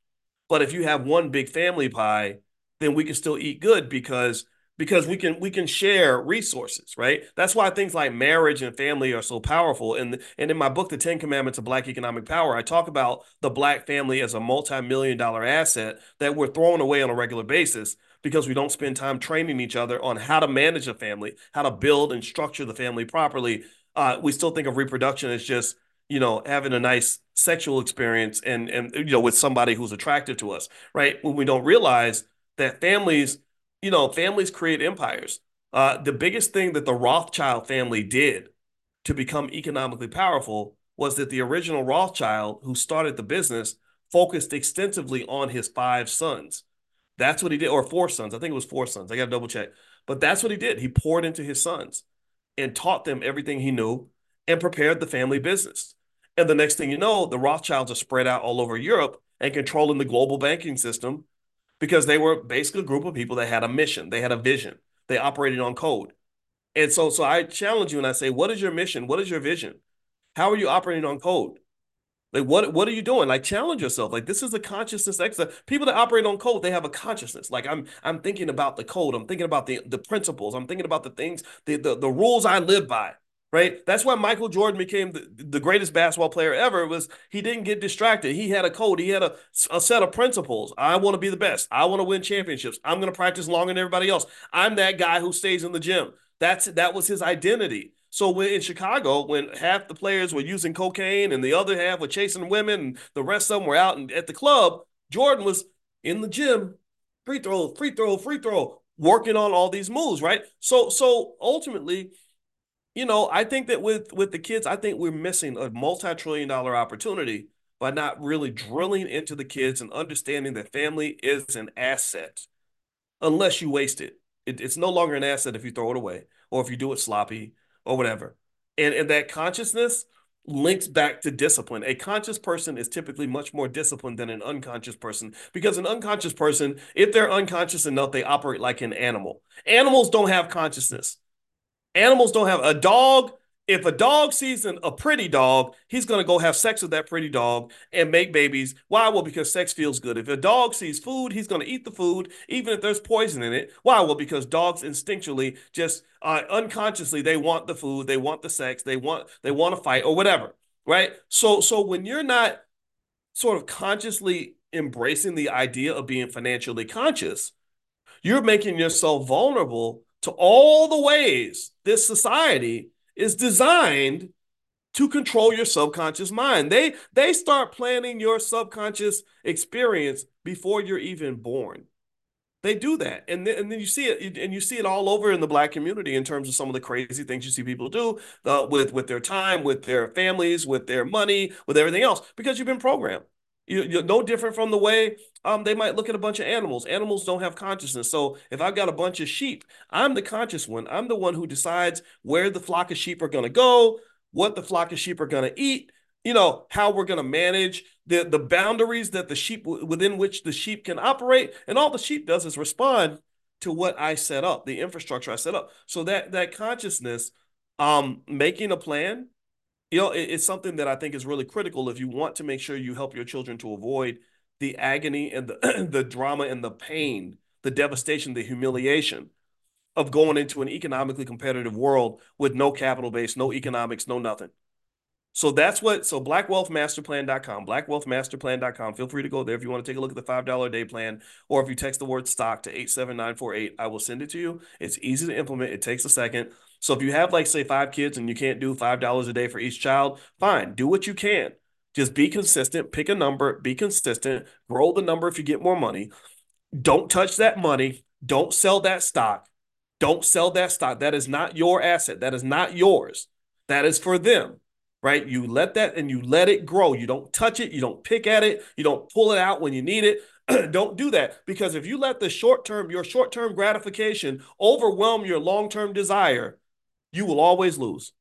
[SPEAKER 1] but if you have one big family pie, then we can still eat good because because we can we can share resources right? That's why things like marriage and family are so powerful. And and in my book the 10 commandments of black economic power i talk about the black family as a multi-million dollar asset that we're throwing away on a regular basis because we don't spend time training each other on how to manage a family how to build and structure the family properly. Uh, we still think of reproduction as just you know having a nice sexual experience and and you know with somebody who's attractive to us right when we don't realize that families you know, families create empires. Uh, the biggest thing that the Rothschild family did to become economically powerful was that the original Rothschild, who started the business, focused extensively on his five sons. That's what he did, or four sons. I think it was four sons. I got to double check. But that's what he did. He poured into his sons and taught them everything he knew and prepared the family business. And the next thing you know, the Rothschilds are spread out all over Europe and controlling the global banking system because they were basically a group of people that had a mission, they had a vision, they operated on code. And so, so I challenge you and I say, what is your mission? What is your vision? How are you operating on code? Like what what are you doing? Like challenge yourself. Like this is a consciousness exercise. People that operate on code, they have a consciousness. Like I'm I'm thinking about the code. I'm thinking about the the principles. I'm thinking about the things, the the, the rules I live by right? That's why Michael Jordan became the, the greatest basketball player ever. Was he didn't get distracted? He had a code. He had a, a set of principles. I want to be the best. I want to win championships. I'm going to practice longer than everybody else. I'm that guy who stays in the gym. That's that was his identity. So when in Chicago, when half the players were using cocaine and the other half were chasing women, and the rest of them were out and at the club, Jordan was in the gym, free throw, free throw, free throw, working on all these moves, right? So so ultimately, you know, I think that with with the kids, I think we're missing a multi-trillion dollar opportunity by not really drilling into the kids and understanding that family is an asset unless you waste it. it. It's no longer an asset if you throw it away or if you do it sloppy or whatever. And and that consciousness links back to discipline. A conscious person is typically much more disciplined than an unconscious person because an unconscious person, if they're unconscious enough, they operate like an animal. Animals don't have consciousness. Animals don't have a dog. If a dog sees an, a pretty dog, he's going to go have sex with that pretty dog and make babies. Why? Well, because sex feels good. If a dog sees food, he's going to eat the food, even if there's poison in it. Why? Well, because dogs instinctually, just uh, unconsciously, they want the food, they want the sex, they want they want to fight or whatever, right? So, so when you're not sort of consciously embracing the idea of being financially conscious, you're making yourself vulnerable to all the ways this society is designed to control your subconscious mind. They they start planning your subconscious experience before you're even born. They do that, and then, and then you see it, and you see it all over in the black community in terms of some of the crazy things you see people do uh, with with their time, with their families, with their money, with everything else, because you've been programmed. You, are no different from the way um, they might look at a bunch of animals. Animals don't have consciousness. So if I've got a bunch of sheep, I'm the conscious one. I'm the one who decides where the flock of sheep are going to go, what the flock of sheep are going to eat, you know, how we're going to manage the, the boundaries that the sheep within which the sheep can operate. And all the sheep does is respond to what I set up, the infrastructure I set up. So that that consciousness, um, making a plan, you know, it, it's something that I think is really critical if you want to make sure you help your children to avoid the agony and the the drama and the pain, the devastation, the humiliation of going into an economically competitive world with no capital base, no economics, no nothing. So that's what, so blackwealthmasterplan.com, blackwealthmasterplan.com. Feel free to go there if you want to take a look at the $5 a day plan, or if you text the word stock to 87948, I will send it to you. It's easy to implement, it takes a second. So if you have, like, say, five kids and you can't do $5 a day for each child, fine, do what you can. Just be consistent, pick a number, be consistent, grow the number if you get more money. Don't touch that money, don't sell that stock don't sell that stock. That is not your asset. That is not yours. That is for them, right? You let that and you let it grow. You don't touch it. You don't pick at it. You don't pull it out when you need it. don't do that because if you let the short term, your short term gratification overwhelm your long term desire, you will always lose.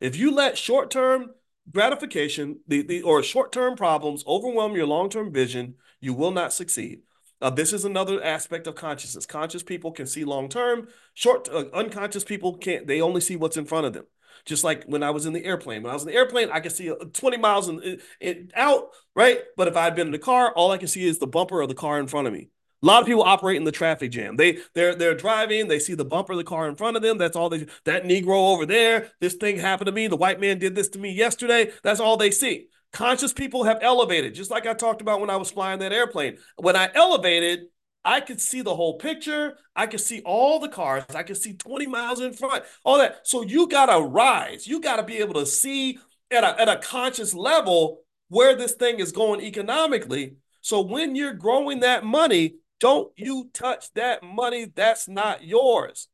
[SPEAKER 1] If you let short term gratification the, the or short term problems overwhelm your long term vision, you will not succeed. Uh, this is another aspect of consciousness. Conscious people can see long term. Short, uh, unconscious people can't. They only see what's in front of them. Just like when I was in the airplane. When I was in the airplane, I could see uh, 20 miles in, out, right? But if I'd been in the car, all I can see is the bumper of the car in front of me. A lot of people operate in the traffic jam. They they're they're driving, they see the bumper of the car in front of them. That's all they that Negro over there, this thing happened to me. The white man did this to me yesterday. That's all they see. Conscious people have elevated, just like I talked about when I was flying that airplane. When I elevated, I could see the whole picture. I could see all the cars. I could see 20 miles in front, all that. So you got to rise. You got to be able to see at a, at a conscious level where this thing is going economically. So when you're growing that money, don't you touch that money that's not yours.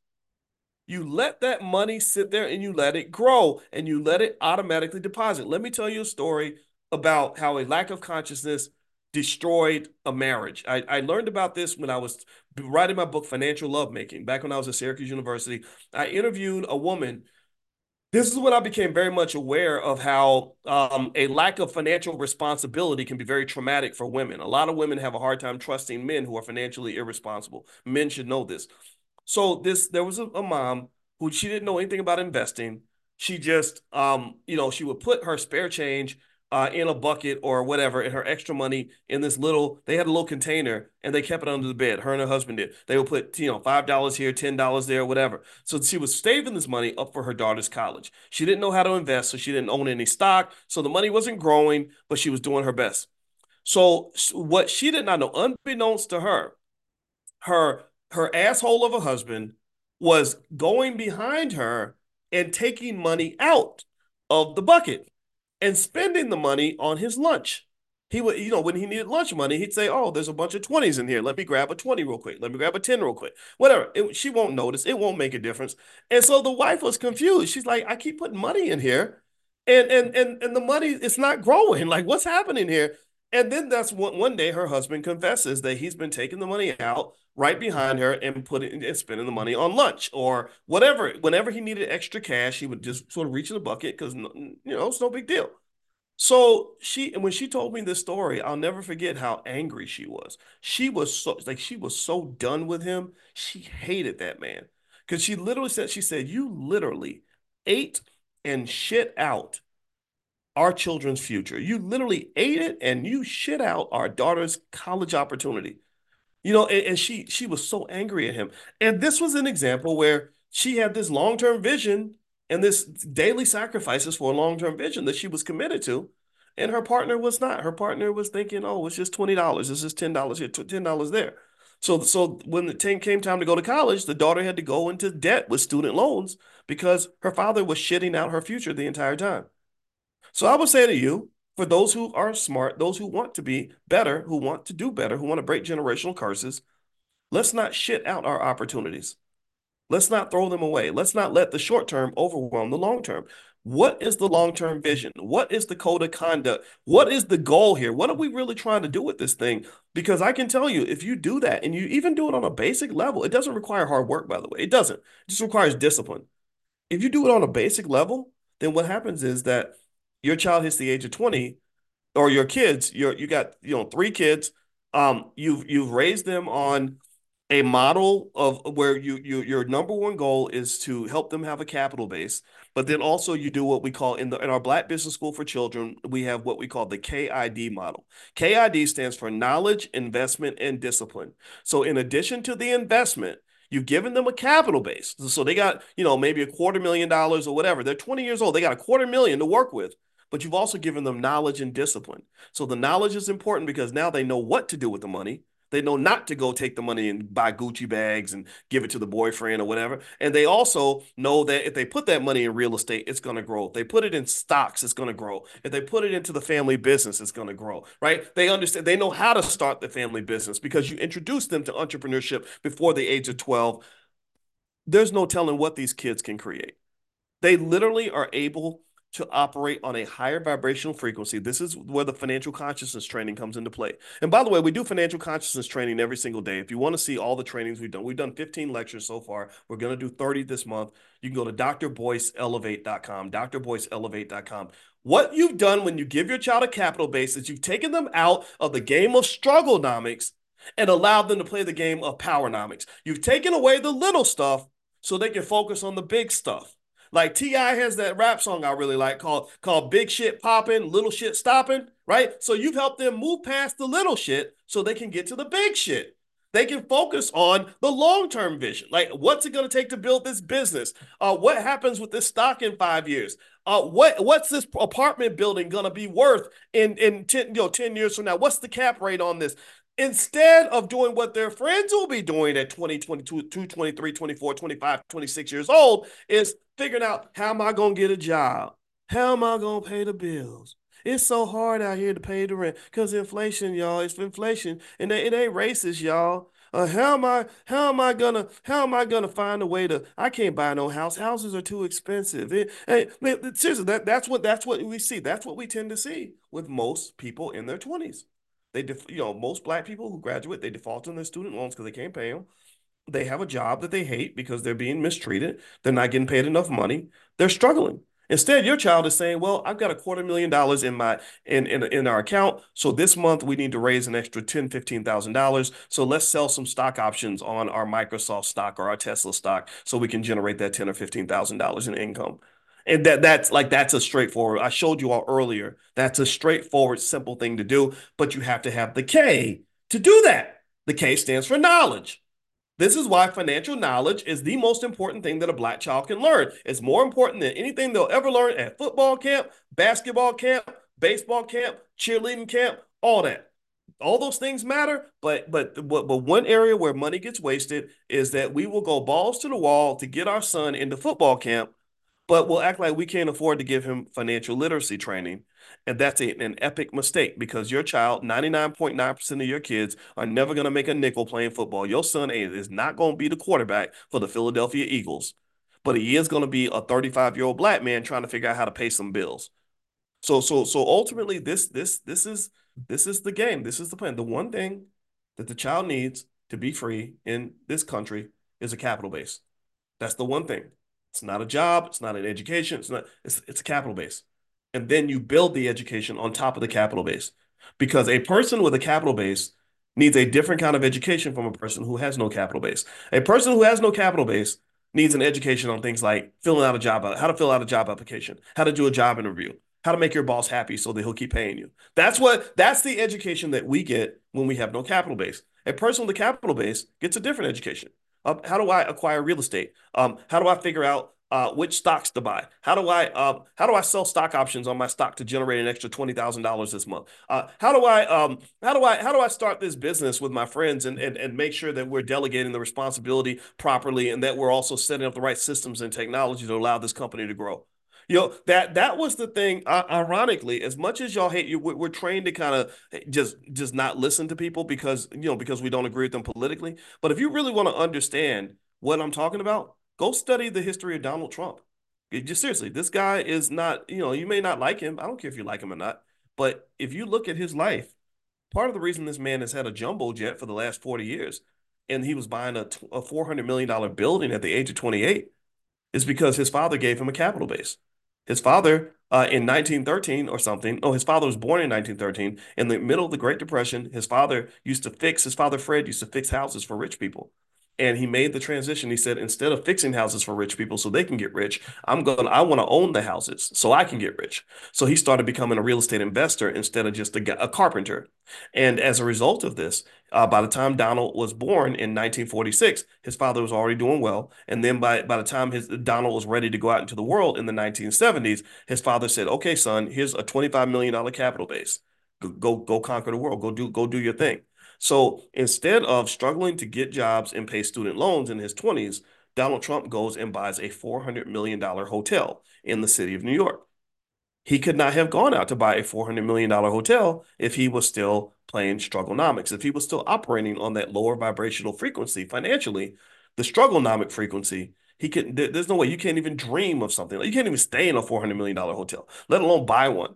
[SPEAKER 1] You let that money sit there and you let it grow and you let it automatically deposit. Let me tell you a story about how a lack of consciousness destroyed a marriage. I, I learned about this when I was writing my book, Financial Lovemaking, back when I was at Syracuse University. I interviewed a woman. This is when I became very much aware of how um, a lack of financial responsibility can be very traumatic for women. A lot of women have a hard time trusting men who are financially irresponsible. Men should know this. So this there was a, a mom who she didn't know anything about investing. She just um, you know, she would put her spare change uh, in a bucket or whatever, and her extra money in this little. They had a little container, and they kept it under the bed. Her and her husband did. They would put you know five dollars here, ten dollars there, whatever. So she was saving this money up for her daughter's college. She didn't know how to invest, so she didn't own any stock. So the money wasn't growing, but she was doing her best. So what she did not know, unbeknownst to her, her her asshole of a husband was going behind her and taking money out of the bucket and spending the money on his lunch. He would, you know, when he needed lunch money, he'd say, "Oh, there's a bunch of twenties in here. Let me grab a twenty real quick. Let me grab a ten real quick. Whatever. It, she won't notice. It won't make a difference." And so the wife was confused. She's like, "I keep putting money in here, and and and and the money it's not growing. Like, what's happening here?" And then that's one one day her husband confesses that he's been taking the money out right behind her and putting and spending the money on lunch or whatever. Whenever he needed extra cash, he would just sort of reach in the bucket because you know it's no big deal. So she and when she told me this story, I'll never forget how angry she was. She was so like she was so done with him. She hated that man. Cause she literally said, she said, you literally ate and shit out our children's future. You literally ate it and you shit out our daughter's college opportunity. You know, and, and she she was so angry at him. And this was an example where she had this long-term vision and this daily sacrifices for a long-term vision that she was committed to. And her partner was not. Her partner was thinking, oh, it's just $20. It's just $10 here, $10 there. So, so when the time came time to go to college, the daughter had to go into debt with student loans because her father was shitting out her future the entire time. So I would say to you, for those who are smart, those who want to be better, who want to do better, who want to break generational curses, let's not shit out our opportunities. Let's not throw them away. Let's not let the short term overwhelm the long term. What is the long term vision? What is the code of conduct? What is the goal here? What are we really trying to do with this thing? Because I can tell you, if you do that and you even do it on a basic level, it doesn't require hard work, by the way. It doesn't, it just requires discipline. If you do it on a basic level, then what happens is that your child hits the age of 20 or your kids, you're, you got, you know, three kids, um, you've, you've raised them on a model of where you, you your number one goal is to help them have a capital base but then also you do what we call in the in our black business school for children we have what we call the KID model KID stands for knowledge investment and discipline so in addition to the investment You've given them a capital base. So they got, you know, maybe a quarter million dollars or whatever. They're 20 years old. They got a quarter million to work with but you've also given them knowledge and discipline. So the knowledge is important because now they know what to do with the money. They know not to go take the money and buy Gucci bags and give it to the boyfriend or whatever. And they also know that if they put that money in real estate, it's going to grow. If they put it in stocks, it's going to grow. If they put it into the family business, it's going to grow, right? They understand, they know how to start the family business because you introduce them to entrepreneurship before the age of 12. There's no telling what these kids can create. They literally are able to operate on a higher vibrational frequency. This is where the financial consciousness training comes into play. And by the way, we do financial consciousness training every single day. If you want to see all the trainings we've done, we've done 15 lectures so far. We're going to do 30 this month. You can go to drboyceelevate.com, drboyceelevate.com. What you've done when you give your child a capital base is you've taken them out of the game of strugglenomics and allowed them to play the game of powernomics. You've taken away the little stuff so they can focus on the big stuff. Like T.I. has that rap song I really like called called Big Shit Popping, Little Shit Stopping, right? So you've helped them move past the little shit so they can get to the big shit. They can focus on the long-term vision. Like, what's it going to take to build this business? Uh, what happens with this stock in five years? Uh, what what's this apartment building going to be worth in in 10, you know, 10 years from now? What's the cap rate on this? Instead of doing what their friends will be doing at 20, 22, 23, 24, 25, 26 years old, is figuring out how am I going to get a job? How am I going to pay the bills? It's so hard out here to pay the rent because inflation, y'all. It's inflation, and it ain't racist, y'all. Uh, how am I? How am I gonna? How am I gonna find a way to? I can't buy no house. Houses are too expensive. It, hey, seriously, that that's what that's what we see. That's what we tend to see with most people in their twenties. They, def- you know, most black people who graduate, they default on their student loans because they can't pay them. They have a job that they hate because they're being mistreated. They're not getting paid enough money. They're struggling. Instead, your child is saying, "Well, I've got a quarter million dollars in my in in, in our account, so this month we need to raise an extra ten, fifteen thousand dollars. So let's sell some stock options on our Microsoft stock or our Tesla stock, so we can generate that ten or fifteen thousand dollars in income." And that that's like that's a straightforward. I showed you all earlier. That's a straightforward, simple thing to do, but you have to have the K to do that. The K stands for knowledge. This is why financial knowledge is the most important thing that a black child can learn. It's more important than anything they'll ever learn at football camp, basketball camp, baseball camp, cheerleading camp, all that. All those things matter, but but but, but one area where money gets wasted is that we will go balls to the wall to get our son into football camp but we'll act like we can't afford to give him financial literacy training. And that's a, an epic mistake because your child, 99.9% of your kids, are never going to make a nickel playing football. Your son is not going to be the quarterback for the Philadelphia Eagles, but he is going to be a 35 year old black man trying to figure out how to pay some bills. So, so, so ultimately, this, this, this is, this is the game. This is the plan. The one thing that the child needs to be free in this country is a capital base. That's the one thing. It's not a job. It's not an education. It's not. It's it's a capital base, and then you build the education on top of the capital base, because a person with a capital base needs a different kind of education from a person who has no capital base. A person who has no capital base needs an education on things like filling out a job, how to fill out a job application, how to do a job interview, how to make your boss happy so that he'll keep paying you. That's what that's the education that we get when we have no capital base. A person with a capital base gets a different education. Um, how do I acquire real estate? Um, how do I figure out uh, which stocks to buy. How do I uh, how do I sell stock options on my stock to generate an extra twenty thousand dollars this month? Uh, how do I um, how do I how do I start this business with my friends and, and and make sure that we're delegating the responsibility properly and that we're also setting up the right systems and technology to allow this company to grow. You know that that was the thing. Uh, ironically, as much as y'all hate you, we're, we're trained to kind of just just not listen to people because you know because we don't agree with them politically. But if you really want to understand what I'm talking about, go study the history of Donald Trump. Just seriously, this guy is not. You know, you may not like him. I don't care if you like him or not. But if you look at his life, part of the reason this man has had a jumbo jet for the last 40 years and he was buying a, a $400 million building at the age of 28 is because his father gave him a capital base. His father, uh, in 1913 or something, oh, his father was born in 1913. In the middle of the Great Depression, his father used to fix, his father Fred used to fix houses for rich people and he made the transition. He said, instead of fixing houses for rich people so they can get rich, I'm going. I want to own the houses so I can get rich. So he started becoming a real estate investor instead of just a, a carpenter. And as a result of this, uh, by the time Donald was born in 1946, his father was already doing well. And then by by the time his Donald was ready to go out into the world in the 1970s, his father said, "Okay, son, here's a 25 million dollar capital base. Go, go go conquer the world. Go do go do your thing." So instead of struggling to get jobs and pay student loans in his 20s, Donald Trump goes and buys a $400 million hotel in the city of New York. He could not have gone out to buy a $400 million hotel if he was still playing strugglenomics, if he was still operating on that lower vibrational frequency financially, the strugglenomic frequency. He could. There's no way you can't even dream of something. You can't even stay in a $400 million hotel, let alone buy one.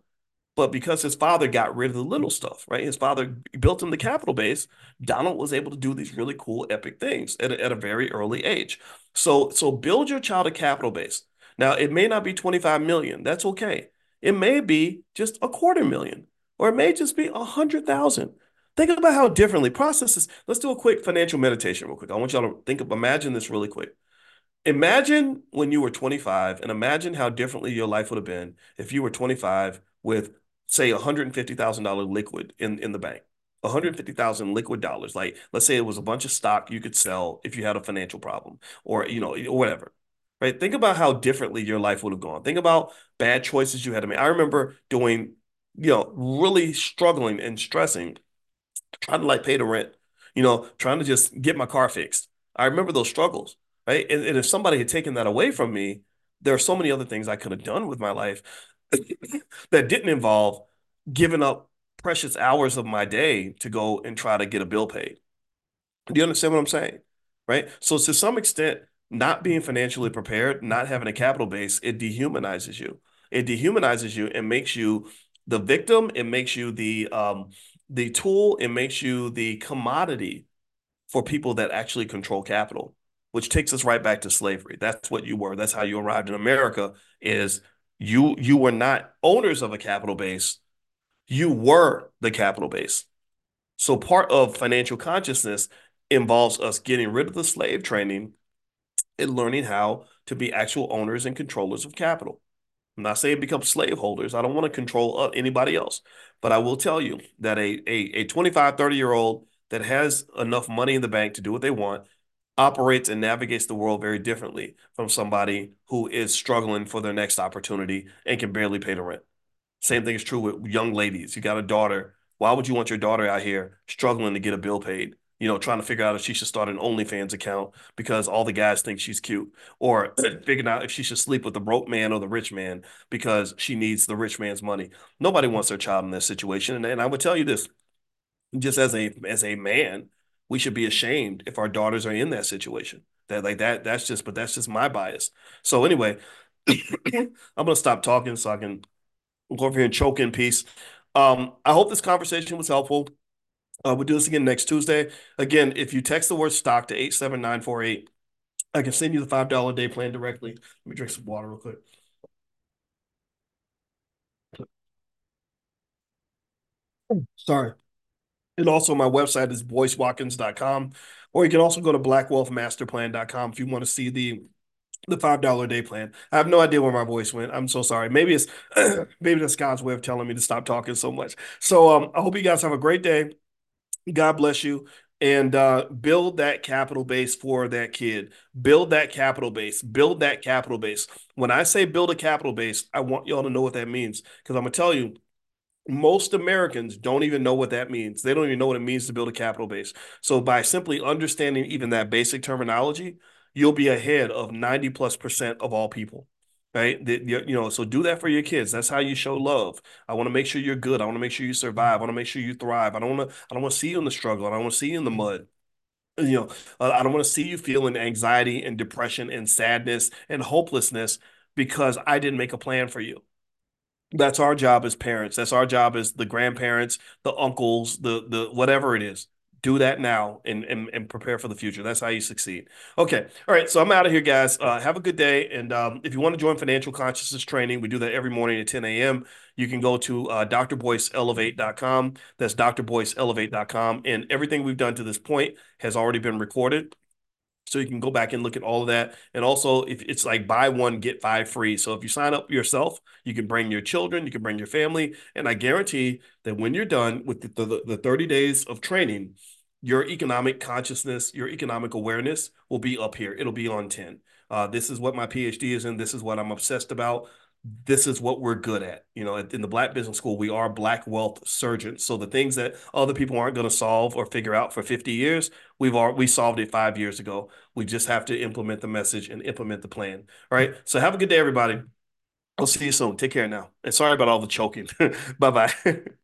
[SPEAKER 1] But because his father got rid of the little stuff, right? His father built him the capital base. Donald was able to do these really cool, epic things at a, at a very early age. So, so build your child a capital base. Now, it may not be 25 million. That's okay. It may be just a quarter million, or it may just be a hundred thousand. Think about how differently processes. Let's do a quick financial meditation real quick. I want y'all to think of imagine this really quick. Imagine when you were 25 and imagine how differently your life would have been if you were 25 with say $150,000 liquid in, in the bank. 150,000 liquid dollars. Like, let's say it was a bunch of stock you could sell if you had a financial problem or, you know, or whatever. Right? Think about how differently your life would have gone. Think about bad choices you had to make. I remember doing, you know, really struggling and stressing, trying to like pay the rent, you know, trying to just get my car fixed. I remember those struggles, right? And, and if somebody had taken that away from me, there are so many other things I could have done with my life that didn't involve giving up precious hours of my day to go and try to get a bill paid. Do you understand what I'm saying? Right. So to some extent, not being financially prepared, not having a capital base, it dehumanizes you. It dehumanizes you and makes you the victim. It makes you the um, the tool. It makes you the commodity for people that actually control capital, which takes us right back to slavery. That's what you were. That's how you arrived in America. Is you you were not owners of a capital base. You were the capital base. So part of financial consciousness involves us getting rid of the slave training and learning how to be actual owners and controllers of capital. I'm not saying become slave holders i don't want to control uh, anybody else. But i will tell you that a, a, a 25 30 year old that has enough money in the bank to do what they want operates and navigates the world very differently from somebody who is struggling for their next opportunity and can barely pay the rent. Same thing is true with young ladies. You got a daughter. Why would you want your daughter out here struggling to get a bill paid? You know, trying to figure out if she should start an OnlyFans account because all the guys think she's cute, or figuring out if she should sleep with the broke man or the rich man because she needs the rich man's money. Nobody wants their child in this situation. And, and I would tell you this, just as a as a man, we should be ashamed if our daughters are in that situation. That like that that's just but that's just my bias. So anyway, I'm gonna stop talking so I can go over here and choke in peace. Um, I hope this conversation was helpful. Uh, we'll do this again next Tuesday. Again, if you text the word stock to 87948, I can send you the $5 day plan directly. Let me drink some water real quick. Sorry. And also my website is boycewatkins.com. Or you can also go to blackwealthmasterplan.com if you want to see the the five dollar day plan. I have no idea where my voice went. I'm so sorry. Maybe it's maybe that's God's way of telling me to stop talking so much. So um, I hope you guys have a great day. God bless you. and uh, build that capital base for that kid. Build that capital base. Build that capital base. When I say build a capital base, I want y'all to know what that means because I'm gonna tell you most Americans don't even know what that means. They don't even know what it means to build a capital base. So by simply understanding even that basic terminology, you'll be ahead of 90 plus percent of all people. Right. You know, so do that for your kids. That's how you show love. I want to make sure you're good. I want to make sure you survive. I want to make sure you thrive. I don't want to, I don't want to see you in the struggle. I don't want to see you in the mud you know uh, i don't want to see you feeling anxiety and depression and sadness and hopelessness because i didn't make a plan for you that's our job as parents. That's our job as the grandparents, the uncles, the the whatever it is. Do that now and, and and prepare for the future. That's how you succeed. Okay. All right. So I'm out of here, guys. Uh, have a good day. And um, if you want to join financial consciousness training, we do that every morning at 10 a.m. You can go to uh, drboyceelevate.com. That's drboyceelevate.com. And everything we've done to this point has already been recorded. So you can go back and look at all of that. And also, if it's like buy one, get five free. So if you sign up yourself, you can bring your children, you can bring your family. And I guarantee that when you're done with the, the, the 30 days of training, your economic consciousness, your economic awareness will be up here. It'll be on 10. Uh, this is what my PhD is in. This is what I'm obsessed about this is what we're good at. You know, in the Black Business School, we are Black wealth surgeons. So the things that other people aren't going to solve or figure out for 50 years, we've all, we solved it five years ago. We just have to implement the message and implement the plan. All right. So have a good day, everybody. I'll see you soon. Take care now. And sorry about all the choking. bye bye.